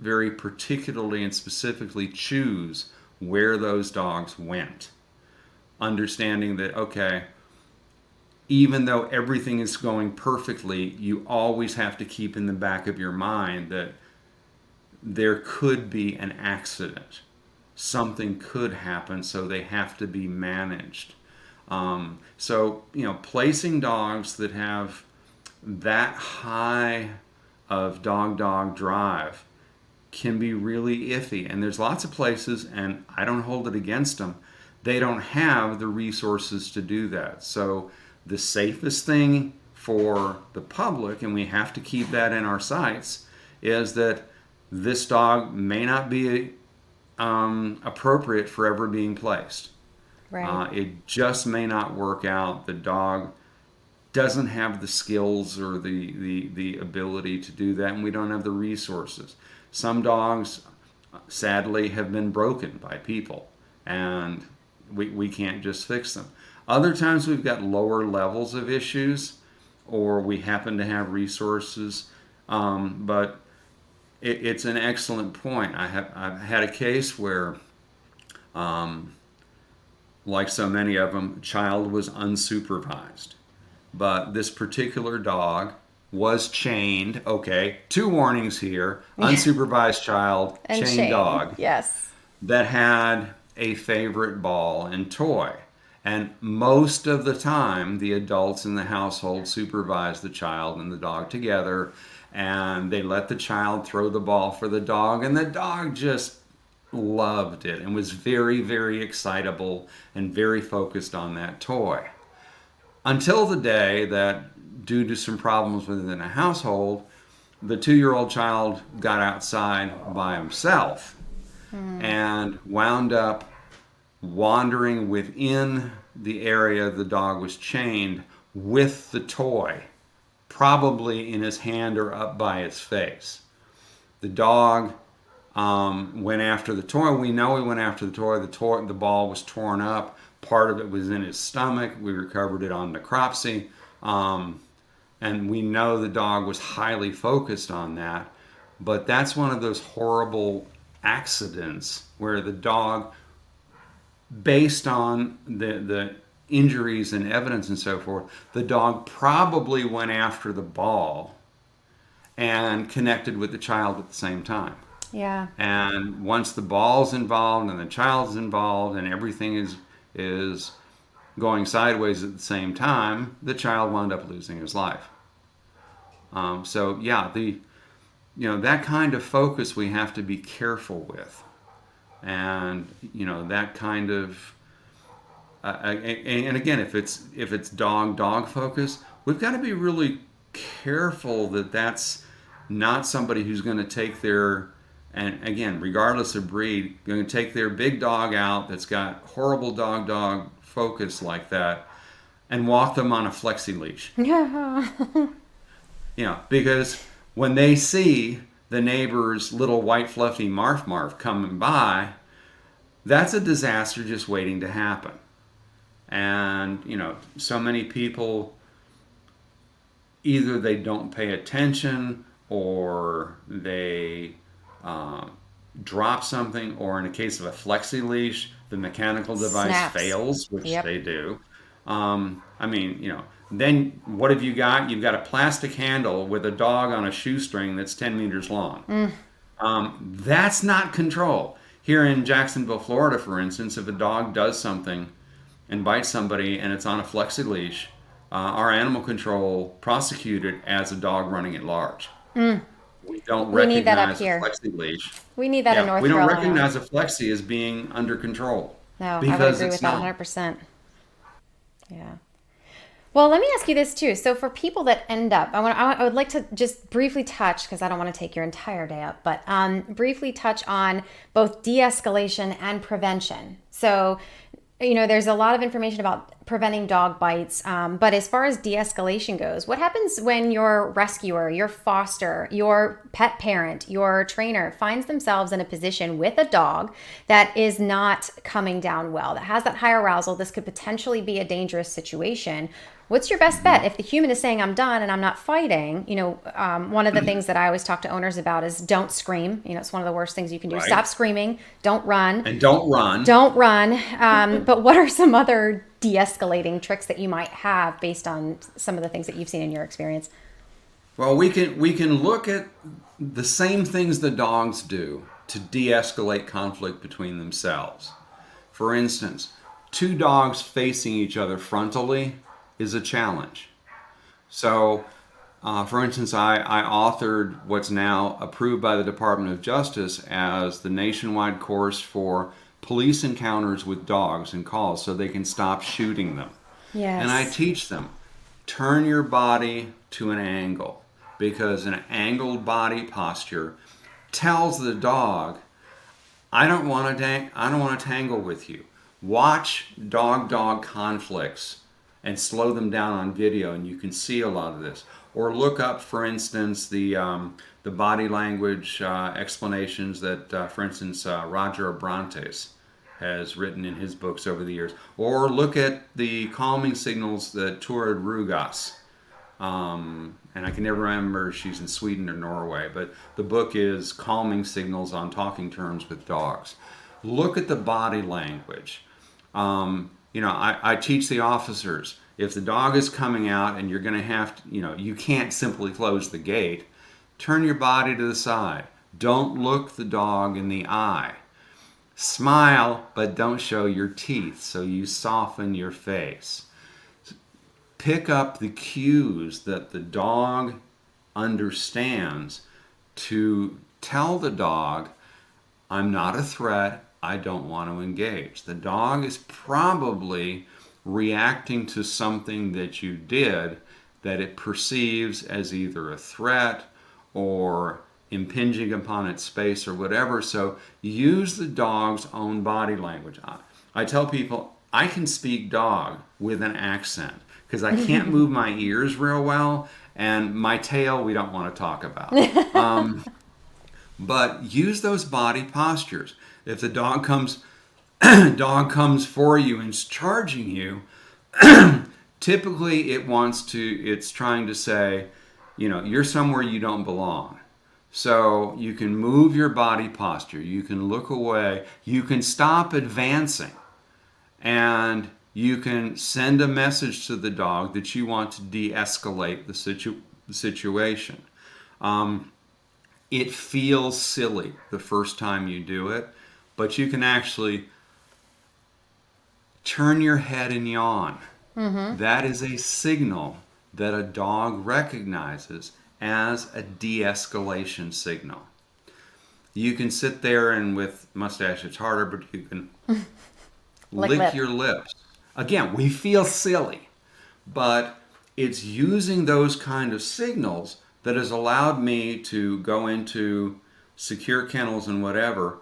very particularly and specifically choose where those dogs went. Understanding that okay even though everything is going perfectly you always have to keep in the back of your mind that there could be an accident something could happen so they have to be managed um, so you know placing dogs that have that high of dog dog drive can be really iffy. And there's lots of places, and I don't hold it against them, they don't have the resources to do that. So the safest thing for the public, and we have to keep that in our sights, is that this dog may not be um, appropriate for ever being placed. right Uh, it just may not work out. The dog doesn't have the skills or the, the, the ability to do that, and we don't have the resources. Some dogs, sadly, have been broken by people, and we, we can't just fix them. Other times we've got lower levels of issues, or we happen to have resources, um, but it, it's an excellent point. I have I've had a case where um, like so many of them, child was unsupervised. But this particular dog was chained. Okay, two warnings here [laughs] unsupervised child, chained shame. dog yes that had a favorite ball and toy. And most of the time, the adults in the household supervise the child and the dog together, and they let the child throw the ball for the dog, and the dog just loved it and was very, very excitable and very focused on that toy. Until the day that, due to some problems within a household, the two year old child got outside by himself hmm. and wound up wandering within the area the dog was chained with the toy, probably in his hand or up by its face. The dog um, went after the toy. We know he went after the toy. The toy, the ball was torn up. Part of it was in his stomach. We recovered it on necropsy, um, and we know the dog was highly focused on that. But that's one of those horrible accidents where the dog, based on the the injuries and evidence and so forth, the dog probably went after the ball and connected with the child at the same time. yeah And once the ball's involved and the child's involved and everything is is going sideways at the same time, the child wound up losing his life. Um, so yeah, the you know that kind of focus we have to be careful with, and you know that kind of uh, and, and again, if it's if it's dog dog focus, we've got to be really careful that that's not somebody who's going to take their and again, regardless of breed, going to take their big dog out that's got horrible dog dog focus like that, and walk them on a flexi leash. [laughs] Yeah. You know, because when they see the neighbor's little white fluffy marf marf coming by, that's a disaster just waiting to happen. And, you know, so many people either they don't pay attention or they uh, drop something, or in a case of a flexi leash, the mechanical device Snaps. fails, which Yep. they do. Um, I mean, you know, then what have you got? You've got a plastic handle with a dog on a shoestring that's 10 meters long. Um, that's not control. Here in Jacksonville, Florida, for instance, if a dog does something and bites somebody and it's on a flexi leash, uh, our animal control prosecute it as a dog running at large. We don't We need that up recognize here. a flexi leash. We need that in Yeah, North we don't Carolina. recognize a flexi as being under control. No, I would agree it's with that 100%. Yeah. Well, let me ask you this too. So, for people that end up, I want, I would like to just briefly touch because I don't want to take your entire day up, but um, briefly touch on both de-escalation and prevention. So, you know, there's a lot of information about preventing dog bites, um, but as far as de-escalation goes, what happens when your rescuer, your foster, your pet parent, your trainer finds themselves in a position with a dog that is not coming down well, that has that high arousal? This could potentially be a dangerous situation. What's your best bet? If the human is saying, I'm done and I'm not fighting, you know, um, one of the things that I always talk to owners about is don't scream. You know, it's one of the worst things you can do. Right. Stop screaming, don't run. And don't run. Don't run. Um, but what are some other de escalating tricks that you might have based on some of the things that you've seen in your experience? Well, we can we can look at the same things the dogs do to de-escalate conflict between themselves. For instance, two dogs facing each other frontally is a challenge. So, uh, for instance, I, I authored what's now approved by the Department of Justice as the nationwide course for police encounters with dogs and calls so they can stop shooting them. Yes. And I teach them turn your body to an angle because an angled body posture tells the dog, I don't want to dang- I don't want to tangle with you. Watch dog dog conflicts and slow them down on video, and you can see a lot of this. Or look up, for instance, the um, the body language uh, explanations that, uh, for instance, uh, Roger Abrantes has written in his books over the years. Or look at the calming signals that Turid Rugaas, um, and I can never remember if she's in Sweden or Norway, but the book is Calming Signals on Talking Terms with Dogs. Look at the body language. Um, you know, I, I teach the officers if the dog is coming out and you're going to have to, you know, you can't simply close the gate, turn your body to the side. Don't look the dog in the eye. Smile, but don't show your teeth so you soften your face. Pick up the cues that the dog understands to tell the dog, I'm not a threat, I don't want to engage. The dog is probably reacting to something that you did that it perceives as either a threat or impinging upon its space or whatever. So use the dog's own body language. I, I tell people I can speak dog with an accent because I can't move my [laughs] ears real well, and my tail we don't want to talk about. [laughs] Um, but use those body postures. If the dog comes, [clears throat] dog comes for you and is charging you, [clears throat] typically it wants to. It's trying to say, you know, you're somewhere you don't belong. So you can move your body posture. You can look away. You can stop advancing, and you can send a message to the dog that you want to de-escalate the, situ- the situation. Um, it feels silly the first time you do it, but you can actually turn your head and yawn. Mm-hmm. That is a signal that a dog recognizes as a de escalation signal. You can sit there and with mustache, it's harder, but you can [laughs] Lick lick, lip. your lips. Again, we feel silly, but it's using those kind of signals that has allowed me to go into secure kennels and whatever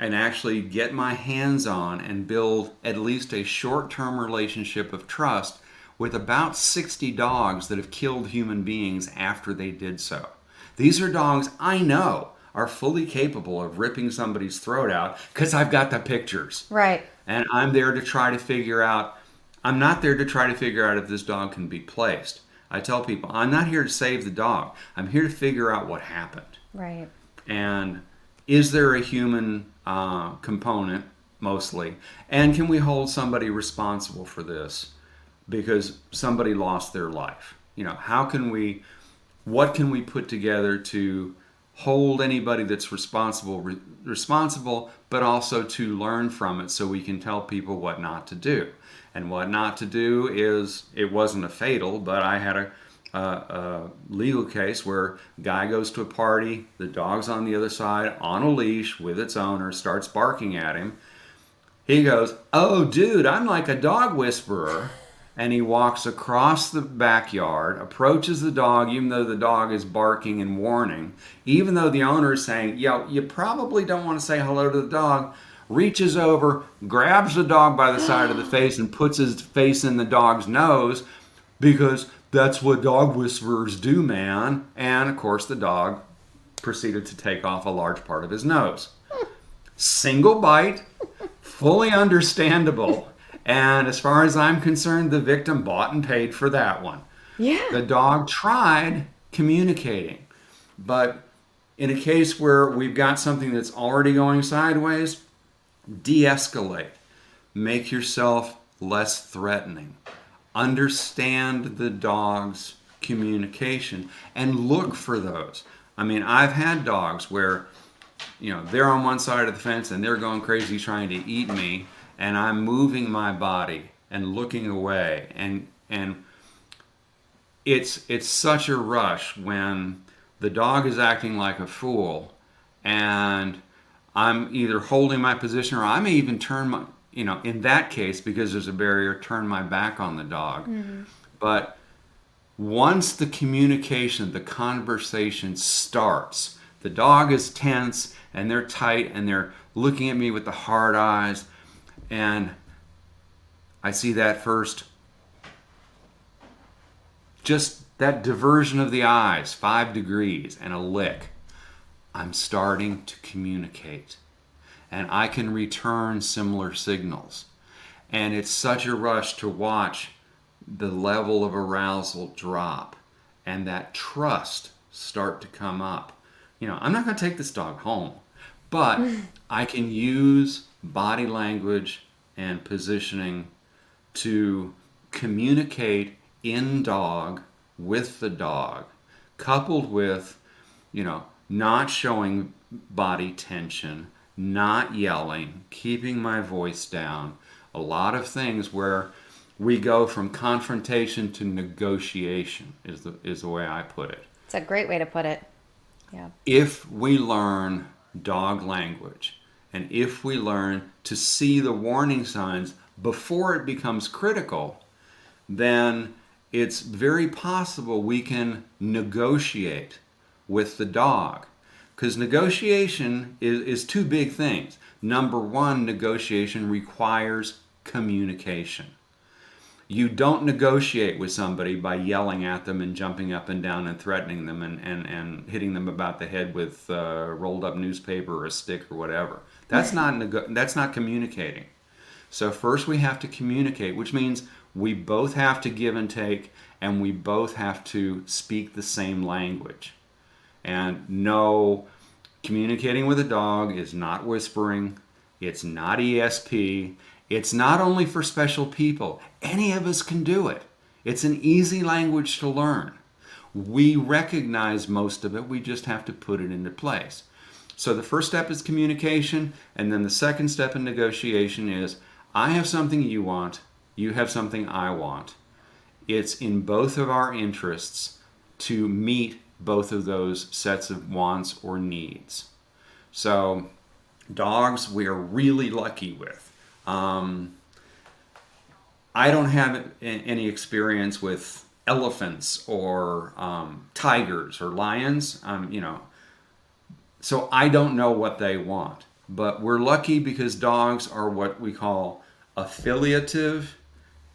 and actually get my hands on and build at least a short term relationship of trust with about 60 dogs that have killed human beings after they did so. These are dogs I know are fully capable of ripping somebody's throat out because I've got the pictures. Right. And I'm there to try to figure out, I'm not there to try to figure out if this dog can be placed. I tell people, I'm not here to save the dog. I'm here to figure out what happened. Right. And is there a human uh, component mostly? And can we hold somebody responsible for this because somebody lost their life? You know, how can we, what can we put together to hold anybody that's responsible re- responsible, but also to learn from it so we can tell people what not to do. And what not to do is it wasn't a fatal, but I had a, a legal case where guy goes to a party, the dog's on the other side on a leash with its owner, starts barking at him. He goes, "Oh, dude, I'm like a dog whisperer." and he walks across the backyard, approaches the dog, even though the dog is barking and warning, even though the owner is saying, Yo, you probably don't want to say hello to the dog, reaches over, grabs the dog by the side of the face, and puts his face in the dog's nose because that's what dog whisperers do, man. And of course, the dog proceeded to take off a large part of his nose. Single bite, fully understandable. And as far as I'm concerned, the victim bought and paid for that one. Yeah. The dog tried communicating, but in a case where we've got something that's already going sideways, de escalate. Make yourself less threatening. Understand the dog's communication and look for those. I mean, I've had dogs where, you know, they're on one side of the fence and they're going crazy trying to eat me and I'm moving my body and looking away and and it's it's such a rush when the dog is acting like a fool and I'm either holding my position or I may even turn my you know in that case because there's a barrier turn my back on the dog mm-hmm. but once the communication the conversation starts the dog is tense and they're tight and they're looking at me with the hard eyes and I see that first. Just that diversion of the eyes, five degrees, and a lick. I'm starting to communicate. And I can return similar signals. And it's such a rush to watch the level of arousal drop and that trust start to come up. You know, I'm not going to take this dog home, but [laughs] I can use body language and positioning to communicate in dog with the dog, coupled with, you know, not showing body tension, not yelling, keeping my voice down. A lot of things where we go from confrontation to negotiation is the is the way I put it. It's a great way to put it. Yeah. If we learn dog language and if we learn to see the warning signs before it becomes critical, then it's very possible we can negotiate with the dog. Because negotiation is, is two big things. Number one, negotiation requires communication. You don't negotiate with somebody by yelling at them and jumping up and down and threatening them and, and, and hitting them about the head with a rolled up newspaper or a stick or whatever. That's not nego- that's not communicating. So first we have to communicate, which means we both have to give and take and we both have to speak the same language. And no communicating with a dog is not whispering, it's not ESP, it's not only for special people. Any of us can do it. It's an easy language to learn. We recognize most of it, we just have to put it into place. So the first step is communication, and then the second step in negotiation is I have something you want, you have something I want. It's in both of our interests to meet both of those sets of wants or needs. So, dogs we are really lucky with. Um, I don't have any experience with elephants or um, tigers or lions. Um, you know, so I don't know what they want. But we're lucky because dogs are what we call affiliative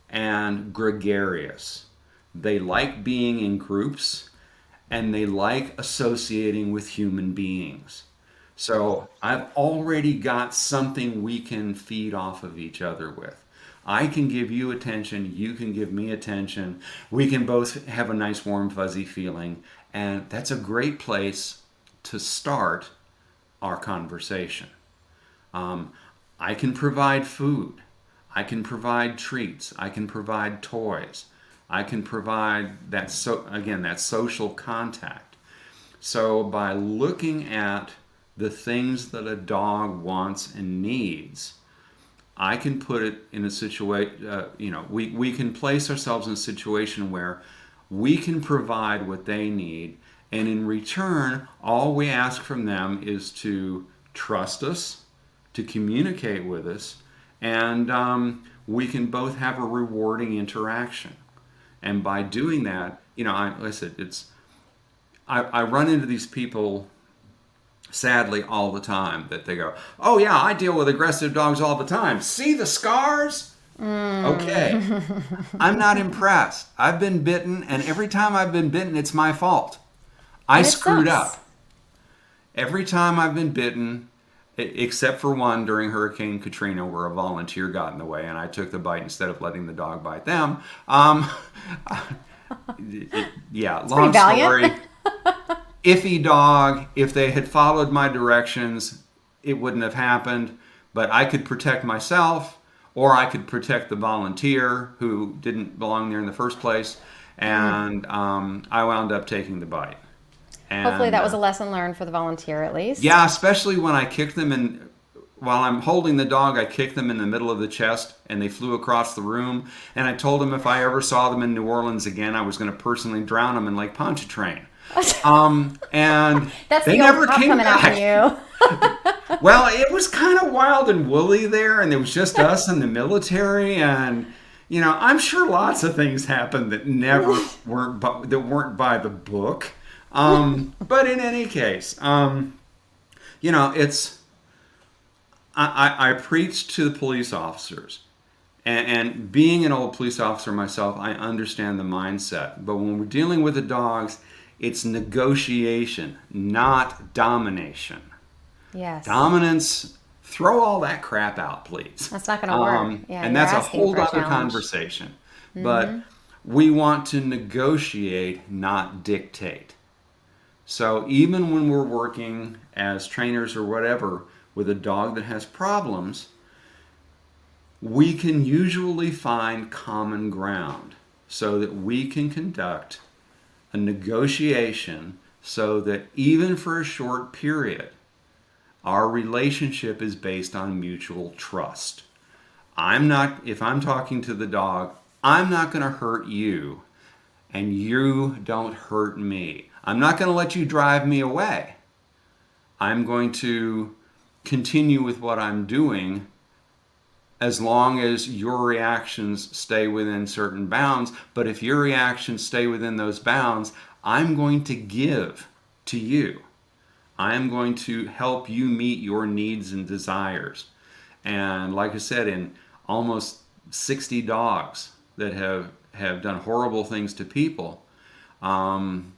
and gregarious. They like being in groups and they like associating with human beings. So I've already got something we can feed off of each other with. I can give you attention, you can give me attention. We can both have a nice, warm, fuzzy feeling. And that's a great place to start our conversation. Um, I can provide food. I can provide treats. I can provide toys. I can provide that so again that social contact. So by looking at the things that a dog wants and needs, I can put it in a situation. Uh, you know, we we can place ourselves in a situation where we can provide what they need, and in return, all we ask from them is to trust us, to communicate with us, and um, we can both have a rewarding interaction. And by doing that, you know, I, said, it's I, I run into these people sadly all the time that they go, "Oh yeah, I deal with aggressive dogs all the time. See the scars?" Mm. Okay. [laughs] I'm not impressed. I've been bitten and every time I've been bitten it's my fault. I it screwed sucks. up. Every time I've been bitten except for one during Hurricane Katrina where a volunteer got in the way and I took the bite instead of letting the dog bite them. Um, [laughs] yeah, long story. Iffy dog. If they had followed my directions, it wouldn't have happened. But I could protect myself, or I could protect the volunteer who didn't belong there in the first place. And um, I wound up taking the bite. And, Hopefully, that was uh, a lesson learned for the volunteer at least. yeah, especially when I kicked them in. While I'm holding the dog, I kicked them in the middle of the chest, and they flew across the room. And I told them if I ever saw them in New Orleans again, I was going to personally drown them in Lake Pontchartrain. [laughs] Um, and That's they the never came coming back. after you. [laughs] [laughs] Well, it was kind of wild and woolly there, and it was just us and the military, and you know, I'm sure lots of things happened that never weren't bu- that weren't by the book. Um, but in any case, um, you know, it's I, I, I preach to the police officers. And, and being an old police officer myself, I understand the mindset. But when we're dealing with the dogs, it's negotiation, not domination. yes. Dominance, throw all that crap out, please. That's not gonna work. Yeah, and that's a whole other challenge. Mm-hmm. conversation. But we want to negotiate, not dictate. So even when we're working as trainers or whatever with a dog that has problems, we can usually find common ground so that we can conduct a negotiation so that even for a short period, our relationship is based on mutual trust. I'm not, if I'm talking to the dog, I'm not going to hurt you, and you don't hurt me. I'm not going to let you drive me away. I'm going to continue with what I'm doing as long as your reactions stay within certain bounds. But if your reactions stay within those bounds, I'm going to give to you. I am going to help you meet your needs and desires. And like I said, in almost 60 dogs that have, have done horrible things to people, um,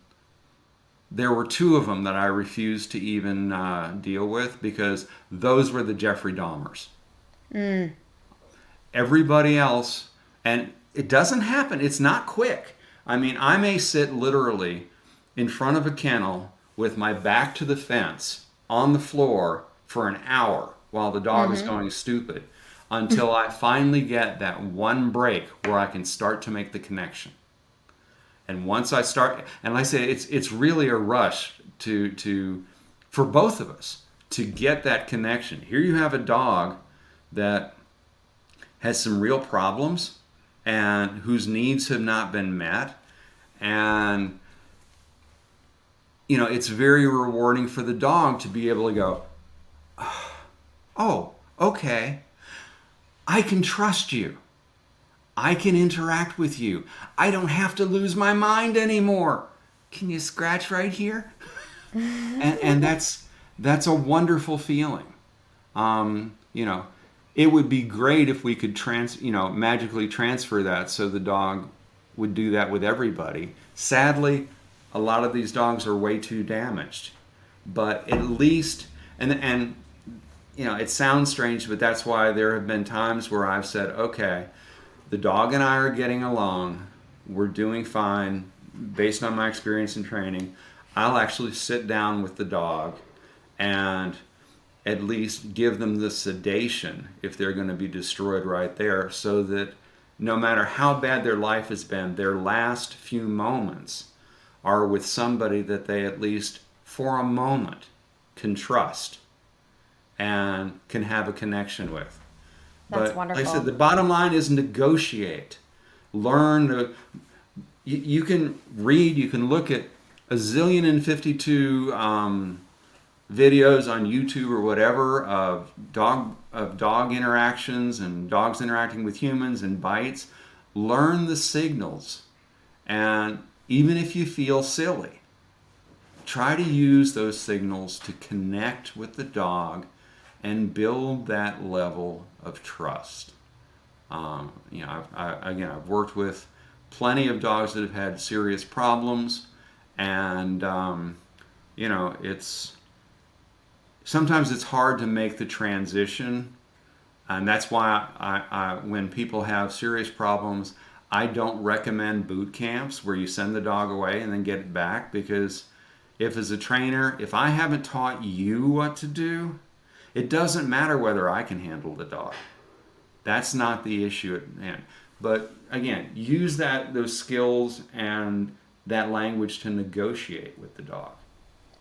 there were two of them that I refused to even uh, deal with because those were the Jeffrey Dahmers. Mm. Everybody else, and it doesn't happen, it's not quick. I mean, I may sit literally in front of a kennel with my back to the fence on the floor for an hour while the dog is going stupid until I finally get that one break where I can start to make the connection. And once I start, and I say, it's it's really a rush to to for both of us to get that connection. Here you have a dog that has some real problems and whose needs have not been met, and you know it's very rewarding for the dog to be able to go, oh, okay, I can trust you. I can interact with you. I don't have to lose my mind anymore. Can you scratch right here? [laughs] and, and that's that's a wonderful feeling. Um, you know, it would be great if we could trans, you know, magically transfer that so the dog would do that with everybody. Sadly, a lot of these dogs are way too damaged. But at least, and and you know, it sounds strange, but that's why there have been times where I've said, okay, the dog and I are getting along, we're doing fine based on my experience and training. I'll actually sit down with the dog and at least give them the sedation if they're going to be destroyed right there so that no matter how bad their life has been, their last few moments are with somebody that they at least for a moment can trust and can have a connection with. That's but wonderful. like I said, the bottom line is negotiate. Learn to, you, you can read, you can look at a zillion and 52 um, videos on YouTube or whatever of dog of dog interactions and dogs interacting with humans and bites. Learn the signals, and even if you feel silly, try to use those signals to connect with the dog and build that level of trust. Um, you know, I've, I, again, I've worked with plenty of dogs that have had serious problems, and um, you know, it's sometimes it's hard to make the transition, and that's why I, I, when people have serious problems, I don't recommend boot camps where you send the dog away and then get it back because if as a trainer, if I haven't taught you what to do, it doesn't matter whether I can handle the dog. That's not the issue at hand. But again, use that those skills and that language to negotiate with the dog.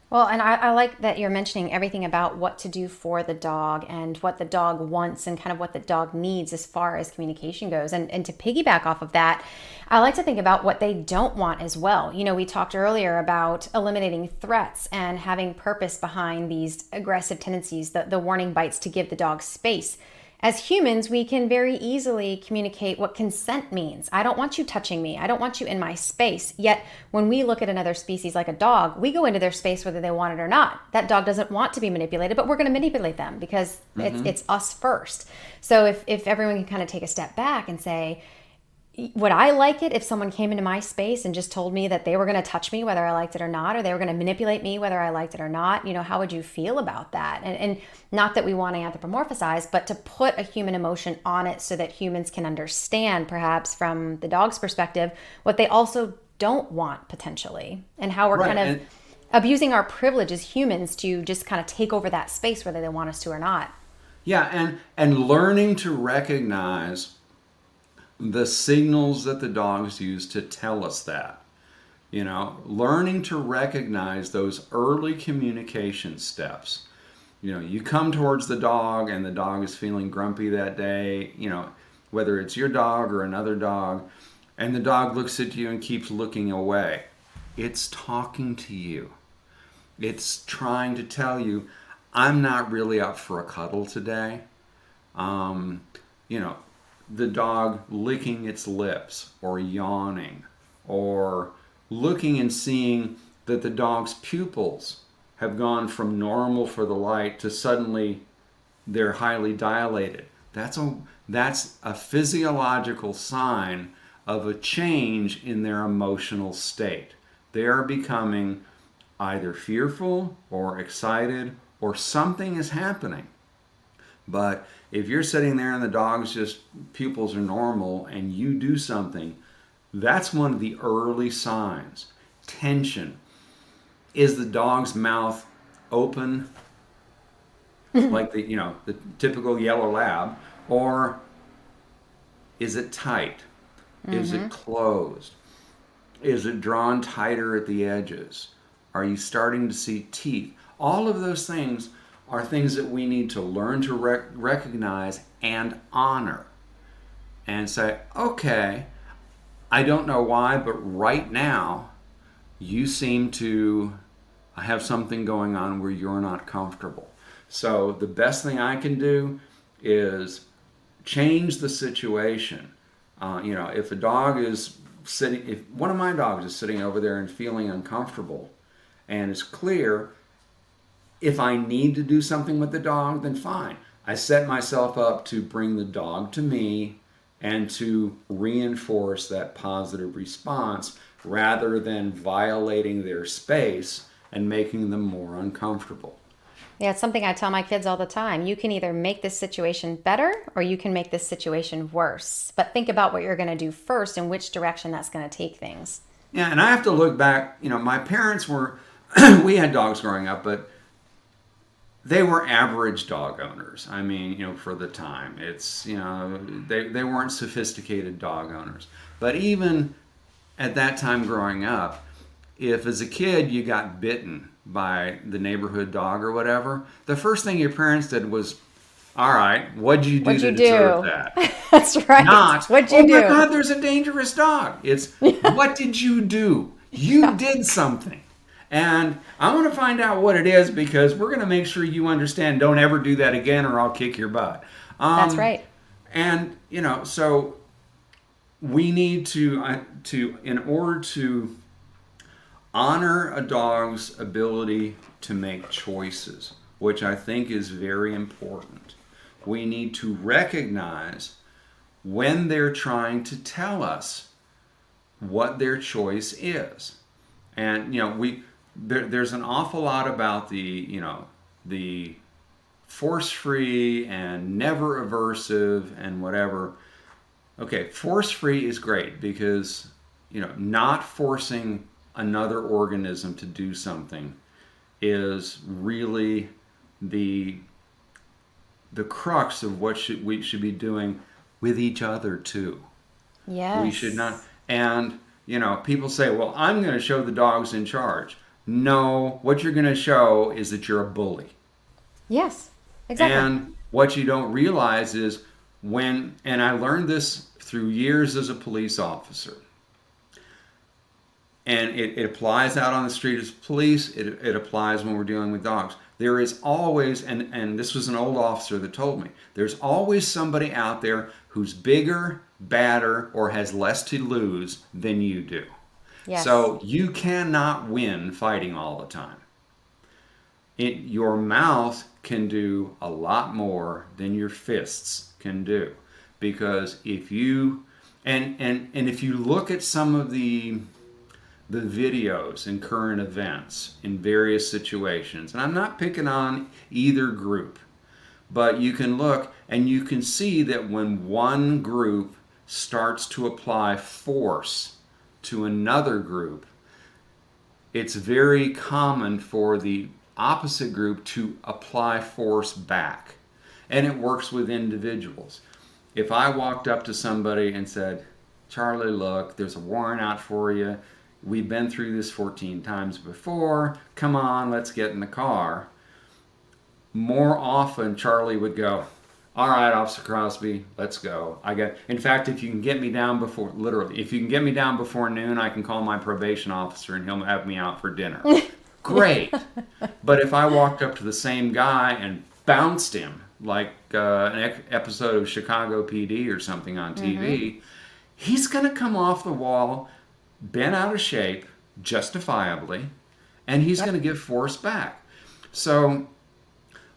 Well, and I, I, like that you're mentioning everything about what to do for the dog and what the dog wants and kind of what the dog needs as far as communication goes. And, and to piggyback off of that, I like to think about what they don't want as well. You know, we talked earlier about eliminating threats and having purpose behind these aggressive tendencies, the, the warning bites to give the dog space as humans, we can very easily communicate what consent means. I don't want you touching me. I don't want you in my space. Yet, when we look at another species like a dog, we go into their space whether they want it or not. That dog doesn't want to be manipulated, but we're going to manipulate them because mm-hmm. it's, it's us first. So, if, if everyone can kind of take a step back and say, would I like it if someone came into my space and just told me that they were going to touch me whether I liked it or not, or they were going to manipulate me whether I liked it or not? You know, how would you feel about that? And, and not that we want to anthropomorphize, but to put a human emotion on it so that humans can understand, perhaps from the dog's perspective, what they also don't want potentially, and how we're right. kind of and- abusing our privilege as humans to just kind of take over that space whether they want us to or not. Yeah, and and learning to recognize the signals that the dogs use to tell us that. You know, learning to recognize those early communication steps. You know, you come towards the dog and the dog is feeling grumpy that day, you know, whether it's your dog or another dog, and the dog looks at you and keeps looking away. It's talking to you. It's trying to tell you, I'm not really up for a cuddle today. Um, you know, the dog licking its lips or yawning or looking and seeing that the dog's pupils have gone from normal for the light to suddenly they're highly dilated. That's a, that's a physiological sign of a change in their emotional state. They are becoming either fearful or excited or something is happening. But if you're sitting there and the dog's just pupils are normal and you do something, that's one of the early signs. Tension. Is the dog's mouth open [laughs] like the you know the typical yellow lab or is it tight? Mm-hmm. Is it mm-hmm. closed? Is it drawn tighter at the edges? Are you starting to see teeth? All of those things are things that we need to learn to rec- recognize and honor and say, okay, I don't know why, but right now you seem to have something going on where you're not comfortable. So the best thing I can do is change the situation. Uh, you know, if a dog is sitting, if one of my dogs is sitting over there and feeling uncomfortable, and it's clear if I need to do something with the dog, then fine. I set myself up to bring the dog to me and to reinforce that positive response rather than violating their space and making them more uncomfortable. Yeah, it's something I tell my kids all the time. You can either make this situation better or you can make this situation worse. But think about what you're going to do first and which direction that's going to take things. Yeah, and I have to look back. You know, my parents were, [clears throat] we had dogs growing up, but they were average dog owners. I mean, you know, for the time, it's, you know, they, they weren't sophisticated dog owners. But even at that time growing up, if as a kid you got bitten by the neighborhood dog or whatever, the first thing your parents did was, all right, what'd you do What'd to deserve do?" that? [laughs] That's right. Not, What'd you oh do? my God, there's a dangerous dog. It's, [laughs] what did you do? You did something. And I want to find out what it is because we're going to make sure you understand don't ever do that again or I'll kick your butt. Um, That's right. and you know so we need to uh, to in order to honor a dog's ability to make choices which i think is very important we need to recognize when they're trying to tell us what their choice is and you know we there, there's an awful lot about the you know the force free and never aversive and whatever. Okay, force free is great because you know not forcing another organism to do something is really the the crux of what should we should be doing with each other too. Yes. We should not. And, you know, people say, well, I'm going to show the dogs in charge. No, what you're going to show is that you're a bully. Yes. Exactly. And what you don't realize is when, and I learned this through years as a police officer, and it, it applies out on the street as police, it, it applies when we're dealing with dogs. There is always, and, and this was an old officer that told me, there's always somebody out there who's bigger, badder, or has less to lose than you do. Yes. So you cannot win fighting all the time. It, your mouth can do a lot more than your fists can do because if you and and and if you look at some of the the videos and current events in various situations and I'm not picking on either group but you can look and you can see that when one group starts to apply force to another group it's very common for the opposite group to apply force back. And it works with individuals. If I walked up to somebody and said, Charlie, look, there's a warrant out for you. We've been through this 14 times before. Come on, let's get in the car. More often, Charlie would go, all right, Officer Crosby, let's go. I get. In fact, if you can get me down before, literally, if you can get me down before noon, I can call my probation officer and he'll have me out for dinner. [laughs] Great. but if I walked up to the same guy and bounced him like uh, an ec- episode of Chicago PD or something on TV, he's going to come off the wall bent out of shape, justifiably, and he's going to give force back. So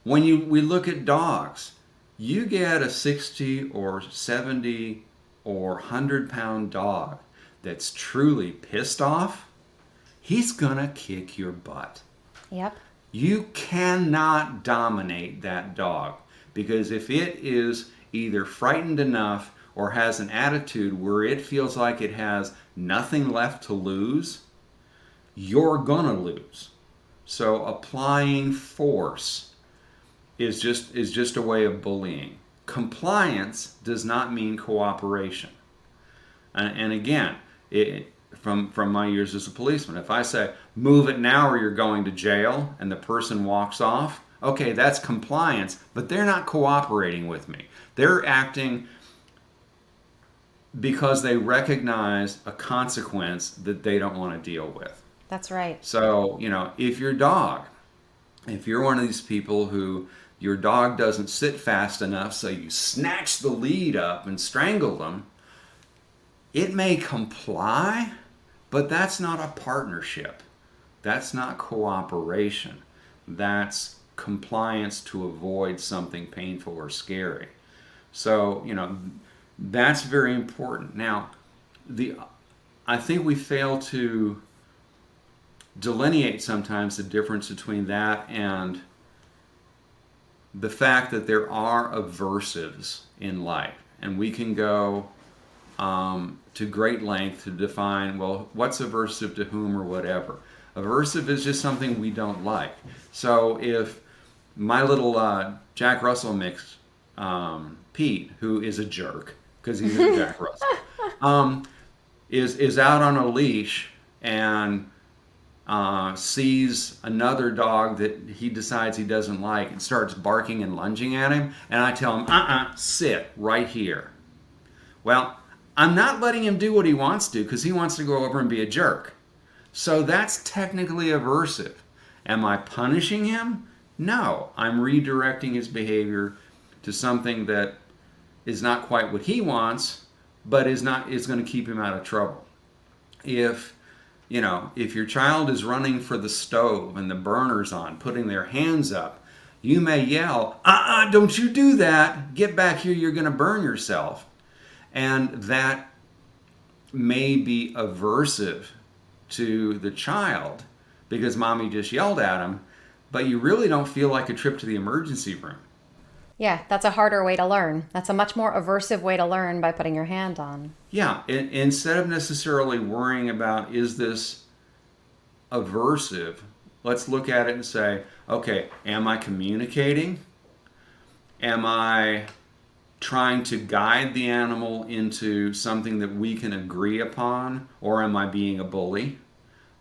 when you we look at dogs, you get a 60 or 70 or 100 pound dog that's truly pissed off, he's gonna kick your butt. Yep. You cannot dominate that dog because if it is either frightened enough or has an attitude where it feels like it has nothing left to lose, you're gonna lose. So applying force is just is just a way of bullying. Compliance does not mean cooperation. And, and again, it, from from my years as a policeman, if I say move it now or you're going to jail, and the person walks off, okay, that's compliance, but they're not cooperating with me. They're acting because they recognize a consequence that they don't want to deal with. That's right. So, you know, if your dog, if you're one of these people who your dog doesn't sit fast enough, so you snatch the lead up and strangle them, it may comply, but that's not a partnership. That's not cooperation. That's compliance to avoid something painful or scary. So, you know, that's very important. Now, the I think we fail to delineate sometimes the difference between that and the fact that there are aversives in life, and we can go um, to great length to define well, what's aversive to whom or whatever. Aversive is just something we don't like. So if my little uh, Jack Russell mix, um, Pete, who is a jerk because he's a [laughs] Jack Russell, um, is is out on a leash and uh, sees another dog that he decides he doesn't like and starts barking and lunging at him, and I tell him, uh-uh, sit right here. Well, I'm not letting him do what he wants to because he wants to go over and be a jerk. So that's technically aversive. Am I punishing him? No, I'm redirecting his behavior to something that is not quite what he wants, but is not is going to keep him out of trouble. If you know, if your child is running for the stove and the burner's on, putting their hands up, you may yell, "Uh-uh, don't you do that. Get back here, you're going to burn yourself." And that may be aversive to the child because mommy just yelled at him, but you really don't feel like a trip to the emergency room. Yeah, that's a harder way to learn. That's a much more aversive way to learn by putting your hand on. Yeah, in, instead of necessarily worrying about is this aversive, let's look at it and say, okay, am I communicating? Am I trying to guide the animal into something that we can agree upon, or am I being a bully?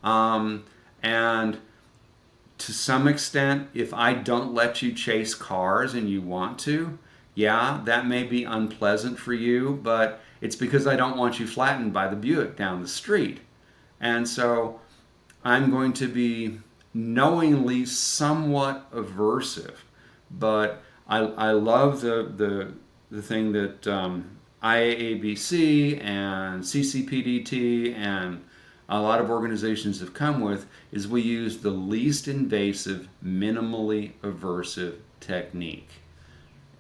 Um, and to some extent, if I don't let you chase cars and you want to, yeah, that may be unpleasant for you, but it's because I don't want you flattened by the Buick down the street. And so I'm going to be knowingly somewhat aversive, but I, I love the, the, the thing that um, IAABC and CCPDT and a lot of organizations have come with is we use the least invasive, minimally aversive technique,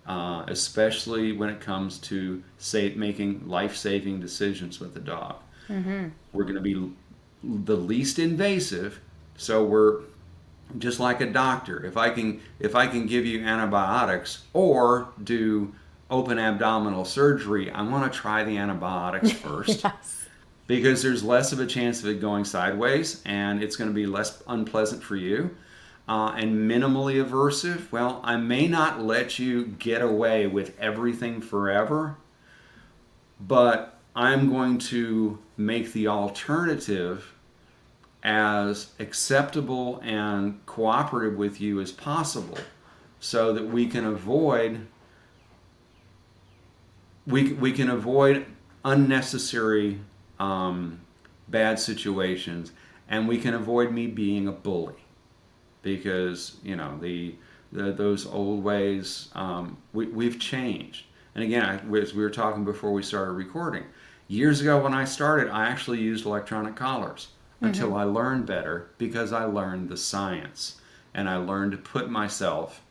uh, especially when it comes to making life-saving decisions with the dog. Mm-hmm. We're going to be the least invasive, so we're just like a doctor. If I can, if I can give you antibiotics or do open abdominal surgery, I want to try the antibiotics [laughs] first. yes because there's less of a chance of it going sideways and it's going to be less unpleasant for you. Uh, and minimally aversive, well, I may not let you get away with everything forever, but I'm going to make the alternative as acceptable and cooperative with you as possible so that we can avoid we, we can avoid unnecessary um, bad situations, and we can avoid me being a bully because you know the, the those old ways um, we, we've changed. And again, I, as we were talking before we started recording, years ago when I started, I actually used electronic collars mm-hmm. until I learned better because I learned the science and I learned to put myself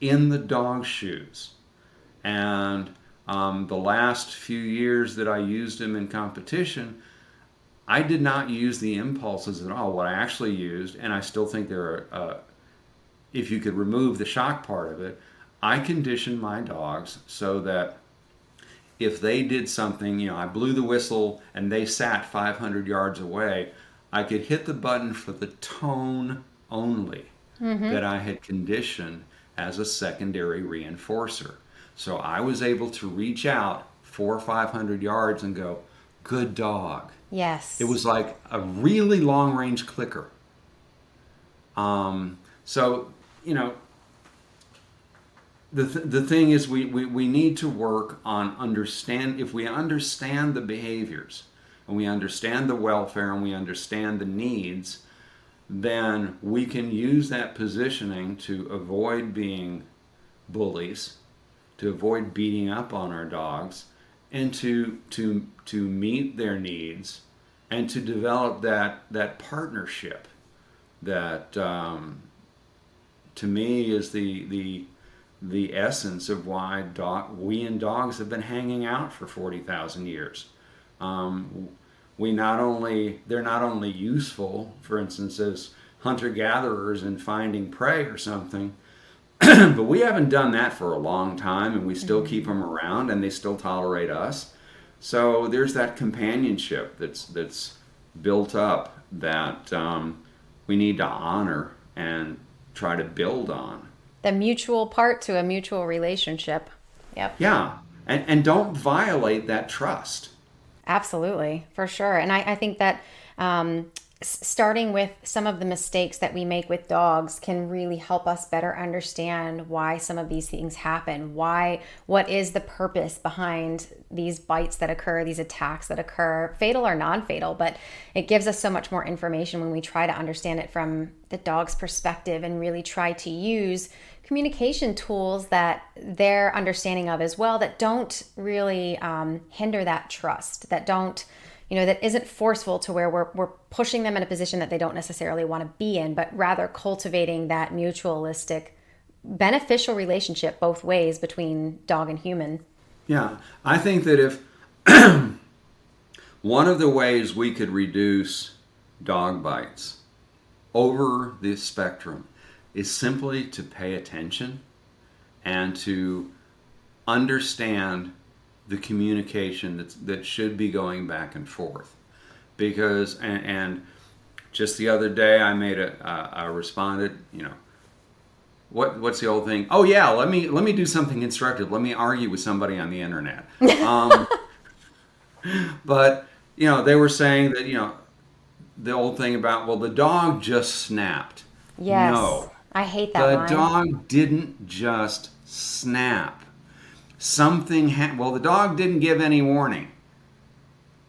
in the dog's shoes. And um, the last few years that I used them in competition, I did not use the impulses at all. What I actually used, and I still think there are, uh, if you could remove the shock part of it, I conditioned my dogs so that if they did something, you know, I blew the whistle and they sat 500 yards away, I could hit the button for the tone only mm-hmm. that I had conditioned as a secondary reinforcer. So I was able to reach out four or five hundred yards and go, good dog. Yes. It was like a really long range clicker. Um, so, you know, the, th- the thing is, we, we, we need to work on understand, if we understand the behaviors and we understand the welfare and we understand the needs, then we can use that positioning to avoid being bullies to avoid beating up on our dogs and to to to meet their needs and to develop that that partnership that um, to me is the the the essence of why dog, we and dogs have been hanging out for 40,000 years. Um, we not only they're not only useful, for instance, as hunter gatherers in finding prey or something, [clears throat] but we haven't done that for a long time, and we still keep them around, and they still tolerate us. So there's that companionship that's that's built up that um, we need to honor and try to build on. The mutual part to a mutual relationship. Yep. Yeah, and and don't violate that trust. Absolutely, for sure. And I, I think that um, starting with some of the mistakes that we make with dogs can really help us better understand why some of these things happen. Why, what is the purpose behind these bites that occur, these attacks that occur, fatal or non fatal? But it gives us so much more information when we try to understand it from the dog's perspective and really try to use communication tools that they're understanding of as well that don't really um, hinder that trust, that don't, you know, that isn't forceful to where we're, we're pushing them in a position that they don't necessarily want to be in, but rather cultivating that mutualistic, beneficial relationship both ways between dog and human. Yeah, I think that if [clears throat] one of the ways we could reduce dog bites over the spectrum is simply to pay attention and to understand the communication that's, that should be going back and forth. Because, and, and just the other day, I made a, uh, I responded, you know, what what's the old thing? Oh yeah, let me let me do something instructive. Let me argue with somebody on the internet. [laughs] Um, but you know, they were saying that you know the old thing about well, the dog just snapped. Yes. No, I hate that the line. dog didn't just snap. Something ha- well, the dog didn't give any warning.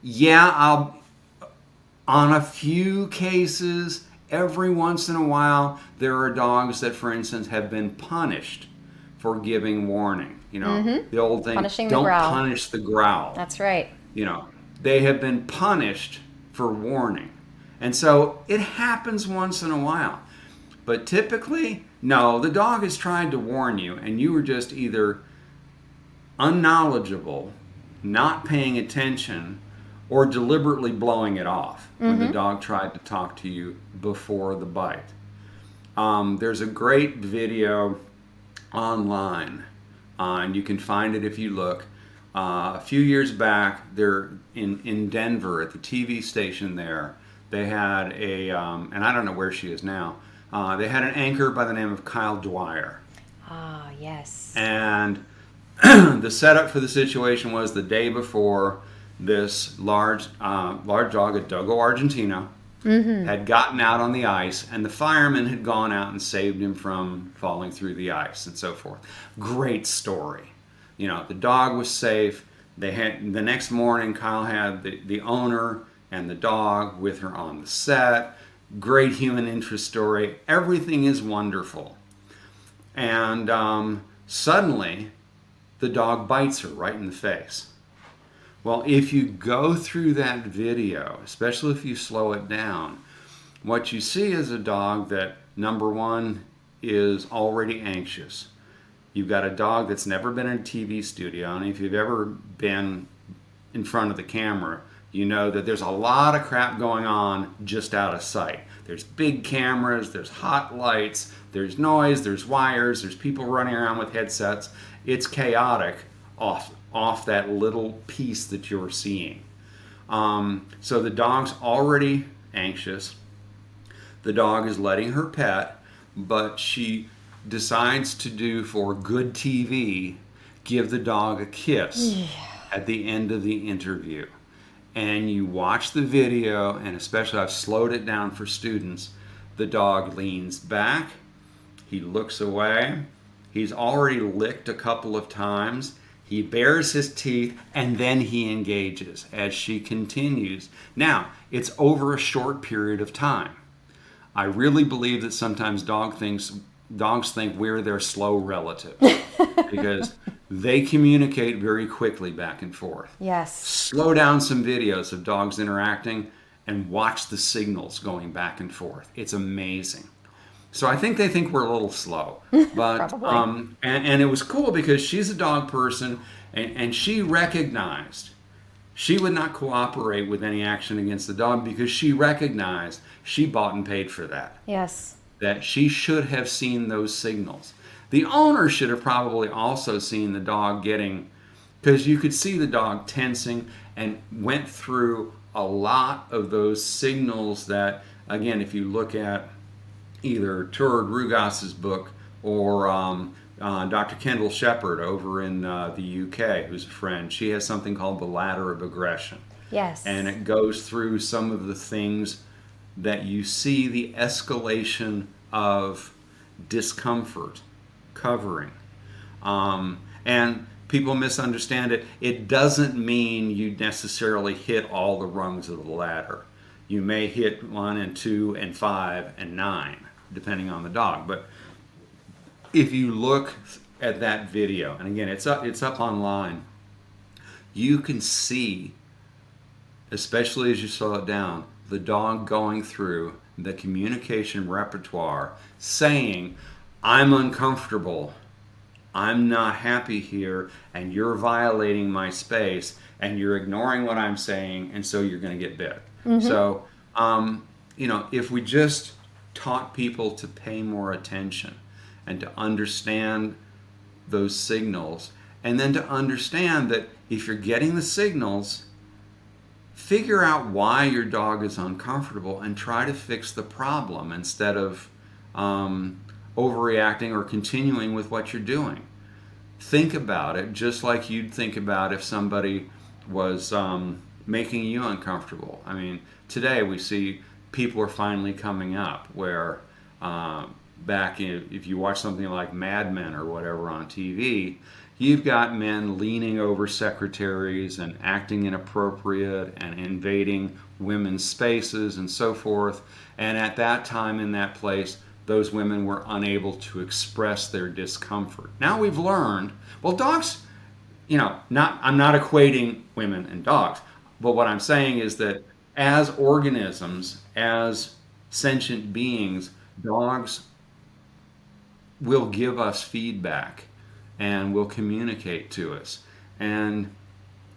Yeah, I'll on a few cases every once in a while there are dogs that for instance have been punished for giving warning you know the old thing Mm-hmm. Punishing the don't growl. punish the growl That's right. you know they have been punished for warning and so it happens once in a while but typically no the dog has tried to warn you and you were just either unknowledgeable not paying attention or deliberately blowing it off when the dog tried to talk to you before the bite um, there's a great video online, uh, and you can find it if you look. Uh, a few years back, there in in Denver at the TV station there, they had a, um, and I don't know where she is now. Uh, they had an anchor by the name of Kyle Dyer, Ah, yes. and [clears throat] the setup for the situation was the day before this large uh, large dog, a Dogo Argentino, had gotten out on the ice, and the firemen had gone out and saved him from falling through the ice and so forth. Great story. You know, the dog was safe. They had the next morning. Kyle had the, the owner and the dog with her on the set. Great human interest story. Everything is wonderful. And um, suddenly, the dog bites her right in the face. Well, if you go through that video, especially if you slow it down, what you see is a dog that, number one, is already anxious. You've got a dog that's never been in a TV studio, and if you've ever been in front of the camera, you know that there's a lot of crap going on just out of sight. There's big cameras, there's hot lights, there's noise, there's wires, there's people running around with headsets. It's chaotic off off that little piece that you're seeing. Um, so the dog's already anxious. The dog is letting her pet, but she decides to do for good TV, give the dog a kiss at the end of the interview. And you watch the video, and especially I've slowed it down for students. The dog leans back, he looks away, he's already licked a couple of times. He bares his teeth and then he engages as she continues. Now, it's over a short period of time. I really believe that sometimes dog thinks dogs think we're their slow relative [laughs] because they communicate very quickly back and forth. Yes. Slow down some videos of dogs interacting and watch the signals going back and forth. It's amazing. So I think they think we're a little slow. [laughs] But um, and, and it was cool because she's a dog person and, and she recognized she would not cooperate with any action against the dog because she recognized she bought and paid for that. Yes. That she should have seen those signals. The owner should have probably also seen the dog getting because you could see the dog tensing and went through a lot of those signals that again if you look at either Turid Rugaas's book or um, uh, Dr. Kendal Shepherd over in uh, the UK, who's a friend. She has something called the ladder of aggression. Yes. And it goes through some of the things that you see the escalation of discomfort covering. Um, and people misunderstand it. It doesn't mean you necessarily hit all the rungs of the ladder. You may hit one and two and five and nine, depending on the dog. But if you look at that video, and again, it's up, it's up online, you can see, especially as you slow it down, the dog going through the communication repertoire saying, I'm uncomfortable. I'm not happy here, and you're violating my space, and you're ignoring what I'm saying, and so you're going to get bit. So, um, you know, if we just taught people to pay more attention and to understand those signals, and then to understand that if you're getting the signals, figure out why your dog is uncomfortable and try to fix the problem instead of um, overreacting or continuing with what you're doing. Think about it just like you'd think about if somebody was um, making you uncomfortable. I mean, today we see people are finally coming up where uh, back in, if you watch something like Mad Men or whatever on TV, you've got men leaning over secretaries and acting inappropriate and invading women's spaces and so forth. And at that time in that place, those women were unable to express their discomfort. Now we've learned, well, dogs, you know, not I'm not equating women and dogs, but what I'm saying is that as organisms, as sentient beings, dogs will give us feedback and will communicate to us. And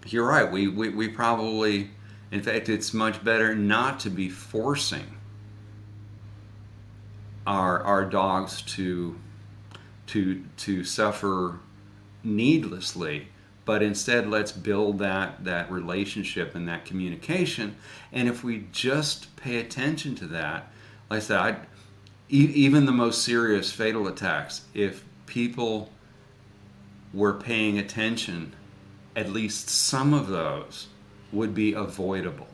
you're right, we, we, we probably, in fact, it's much better not to be forcing our, our dogs to, to, to suffer needlessly but instead let's build that that relationship and that communication. And if we just pay attention to that like i said even the most serious fatal attacks if people were paying attention at least some of those would be avoidable.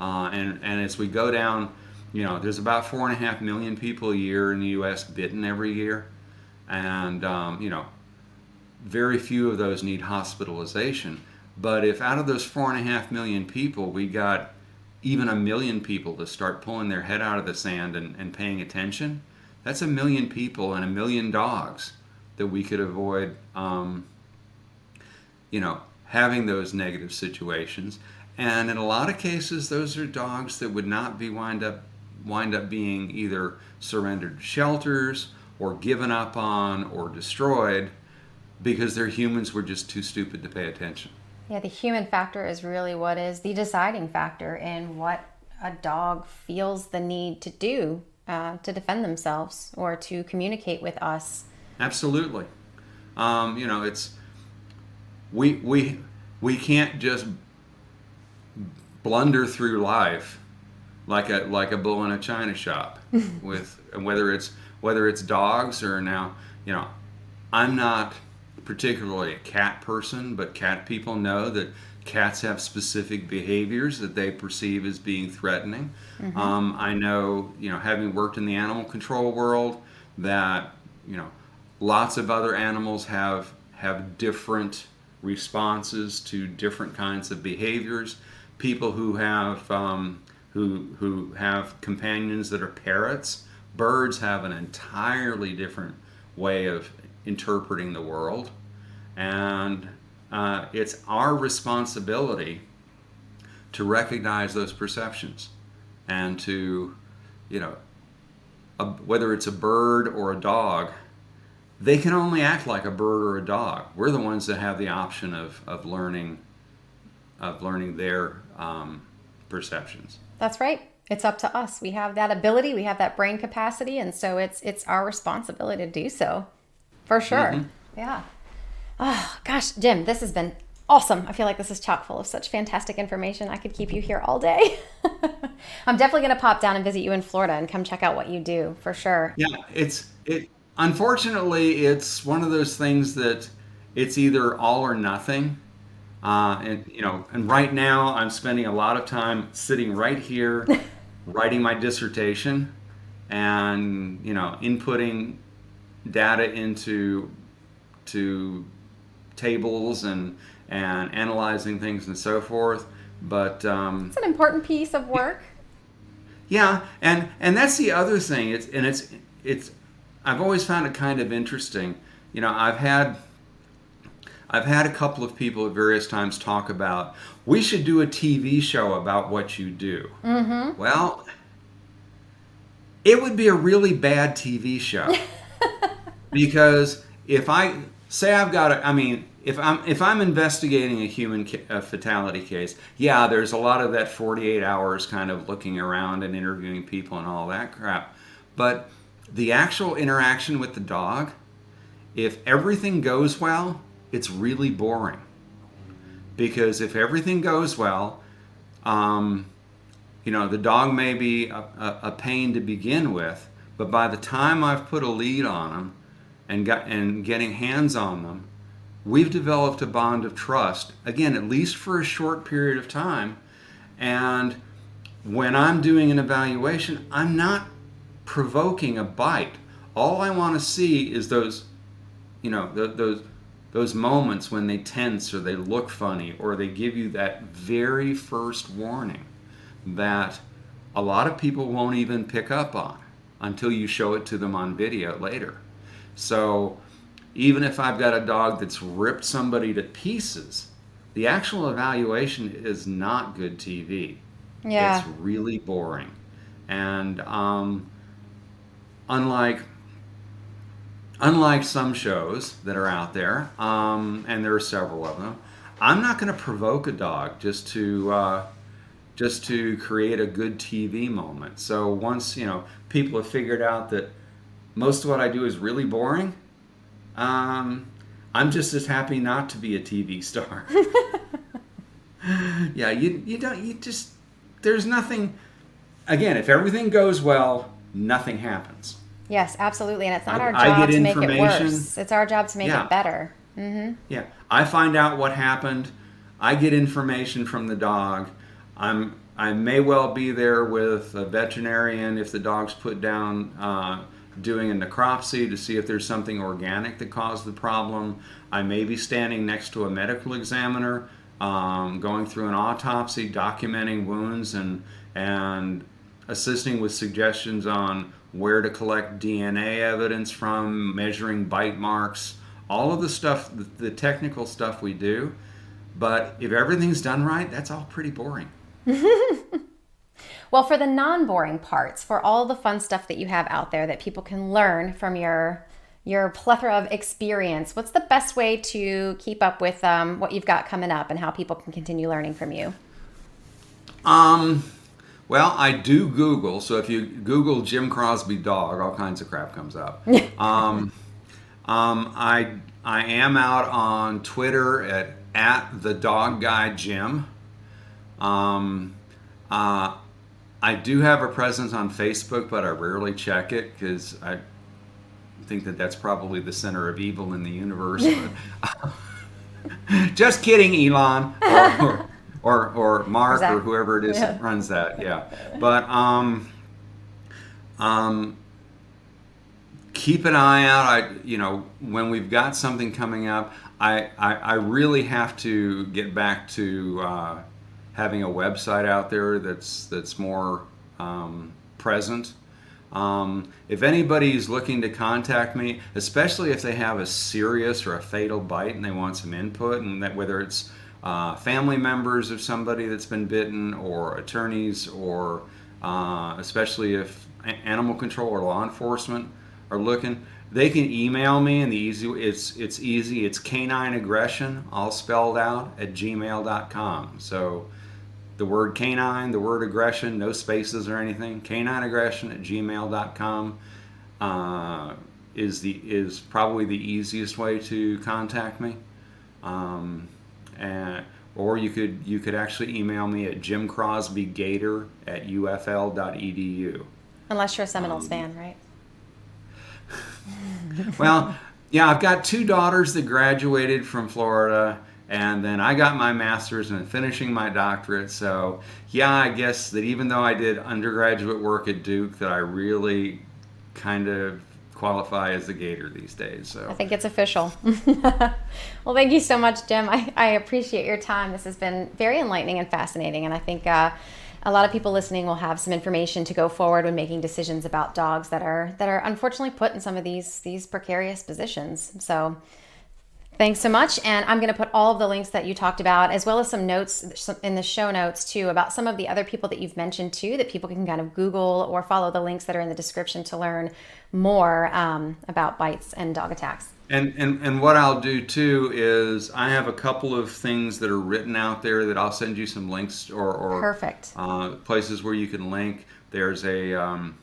Uh, and and as we go down you know there's about four and a half million people a year in the us bitten every year. And um, you know very few of those need hospitalization. But if out of those four and a half million people, we got even a million people to start pulling their head out of the sand and, and paying attention, that's a million people and a million dogs that we could avoid, um, you know, having those negative situations. And in a lot of cases, those are dogs that would not be wind up wind up being either surrendered to shelters or given up on or destroyed because their humans were just too stupid to pay attention. Yeah, the human factor is really what is the deciding factor in what a dog feels the need to do uh, to defend themselves or to communicate with us. Absolutely. Um, you know, it's we we we can't just blunder through life like a like a bull in a china shop [laughs] with whether it's whether it's dogs or now you know I'm not particularly a cat person, but cat people know that cats have specific behaviors that they perceive as being threatening. Um, I know, you know, having worked in the animal control world, that you know, lots of other animals have have different responses to different kinds of behaviors. People who have um, who who have companions that are parrots, birds have an entirely different way of interpreting the world. And uh, it's our responsibility to recognize those perceptions and to, you know, a, whether it's a bird or a dog, they can only act like a bird or a dog. We're the ones that have the option of, of learning of learning their um, perceptions. That's right. It's up to us. We have that ability, we have that brain capacity, and so it's it's our responsibility to do so. For sure. Mm-hmm. Yeah. Oh gosh, Jim, this has been awesome. I feel like this is chock full of such fantastic information. I could keep you here all day. [laughs] I'm definitely going to pop down and visit you in Florida and come check out what you do for sure. Yeah, it's it. Unfortunately, it's one of those things that it's either all or nothing. Uh, and you know, and right now I'm spending a lot of time sitting right here, [laughs] writing my dissertation, and you know, inputting data into to tables and and analyzing things and so forth. But um, It's an important piece of work. yeah, and and that's the other thing. It's and it's it's I've always found it kind of interesting. You know, I've had I've had a couple of people at various times talk about we should do a TV show about what you do. Mm-hmm. Well, it would be a really bad TV show [laughs] because if I say I've got a, I mean, if I'm if I'm investigating a human ca- a fatality case, yeah, there's a lot of that 48 hours kind of looking around and interviewing people and all that crap. But the actual interaction with the dog, if everything goes well, it's really boring. Because if everything goes well, um, you know, the dog may be a, a, a pain to begin with, but by the time I've put a lead on them and got and getting hands on them, we've developed a bond of trust. Again, at least for a short period of time. And when I'm doing an evaluation, I'm not provoking a bite. All I want to see is those, you know, th- those those moments when they tense or they look funny or they give you that very first warning that a lot of people won't even pick up on until you show it to them on video later. So even if I've got a dog that's ripped somebody to pieces, the actual evaluation is not good TV. Yeah. It's really boring. And um, unlike unlike some shows that are out there, um, and there are several of them, I'm not going to provoke a dog just to uh, just to create a good TV moment. So once you know people have figured out that most of what I do is really boring, um, I'm just as happy not to be a TV [laughs] star. [laughs] yeah, you you don't you just there's nothing. Again, if everything goes well, nothing happens. Yes, absolutely. And it's not I- our job to make it worse. It's our job to make Yeah. it better. Yeah, I find out what happened. I get information from the dog. I'm I may well be there with a veterinarian if the dog's put down uh, doing a necropsy to see if there's something organic that caused the problem. I may be standing next to a medical examiner, um, going through an autopsy, documenting wounds and and assisting with suggestions on where to collect DNA evidence from, measuring bite marks, all of the stuff, the, the technical stuff we do. But if everything's done right, that's all pretty boring. [laughs] Well, for the non boring parts, for all the fun stuff that you have out there that people can learn from your your plethora of experience, what's the best way to keep up with um, what you've got coming up and how people can continue learning from you? Um, well, I do Google, so if you Google Jim Crosby dog, all kinds of crap comes up. [laughs] um, um, I I am out on Twitter at at the dog guy Jim. Um, uh, I do have a presence on Facebook, but I rarely check it because I think that that's probably the center of evil in the universe. But [laughs] just kidding, Elon or or, or, or Mark Zach. or whoever it is that runs that. Yeah, but um, um, keep an eye out. I you know when we've got something coming up, I I, I really have to get back to uh, having a website out there that's that's more um, present. Um, if anybody's looking to contact me, especially if they have a serious or a fatal bite and they want some input, and that whether it's uh, family members of somebody that's been bitten, or attorneys, or uh, especially if animal control or law enforcement are looking, they can email me and the easy it's it's easy. It's canine aggression, all spelled out at gmail.com. So the word canine, the word aggression, no spaces or anything, canine aggression at gmail.com uh, is the is probably the easiest way to contact me. Um, and or you could you could actually email me at jimcrosbygator at ufl.edu. Unless you're a Seminoles um, fan, right? [laughs] well, yeah, I've got two daughters that graduated from Florida, and then I got my master's and finishing my doctorate. So, yeah, I guess that even though I did undergraduate work at Duke, that I really kind of qualify as a Gator these days. So I think it's official. [laughs] well, thank you so much, Jim. I, I appreciate your time. This has been very enlightening and fascinating, and I think. Uh, a lot of people listening will have some information to go forward when making decisions about dogs that are that are unfortunately put in some of these these precarious positions. So Thanks so much. And I'm going to put all of the links that you talked about, as well as some notes in the show notes too, about some of the other people that you've mentioned too, that people can kind of Google or follow the links that are in the description to learn more um, about bites and dog attacks. And, and and what I'll do too is I have a couple of things that are written out there that I'll send you some links or, or perfect uh, places where you can link. There's a um,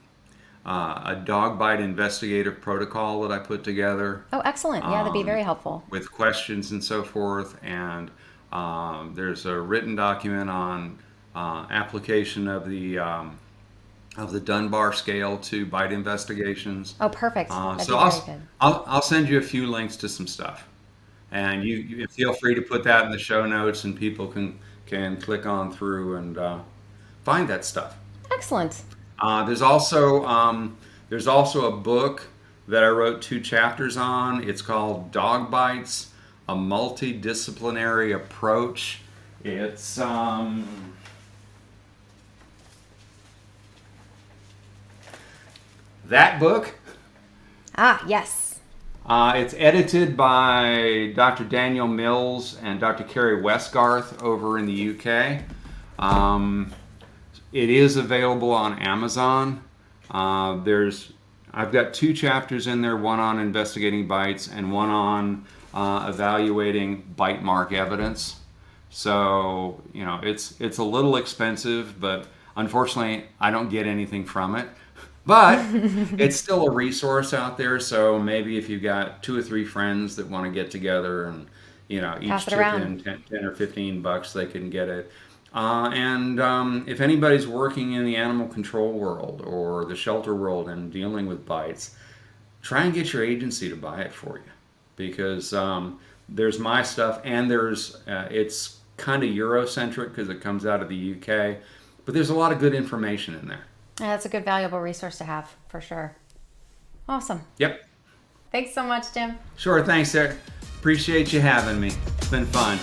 uh, a dog bite investigative protocol that I put together. Oh, excellent! Yeah, that'd be very um, helpful. With questions and so forth, and um, there's a written document on uh, application of the um, of the Dunbar scale to bite investigations. Oh, perfect. Uh, so I'll, I'll, I'll send you a few links to some stuff, and you, you, feel free to put that in the show notes, and people can can click on through and uh, find that stuff. Excellent. Uh, there's also um, there's also a book that I wrote two chapters on. It's called Dog Bites: A Multidisciplinary Approach. It's um, that book. Ah, yes. Uh, it's edited by Dr. Daniel Mills and Dr. Carri Westgarth over in the UK. Um, it is available on Amazon. Uh, there's I've got two chapters in there, one on investigating bites and one on uh, evaluating bite mark evidence. So you know it's it's a little expensive, but unfortunately I don't get anything from it. But [laughs] it's still a resource out there. So maybe if you've got two or three friends that want to get together and you know each chip in 10, 10 or 15 bucks, they can get it. Uh, and um, if anybody's working in the animal control world or the shelter world and dealing with bites, try and get your agency to buy it for you because um, there's my stuff and there's uh, it's kind of Eurocentric because it comes out of the UK, but there's a lot of good information in there. Yeah, that's a good valuable resource to have for sure. Awesome. Yep. Thanks so much, Jim. Sure. Thanks, Eric. Appreciate you having me. It's been fun.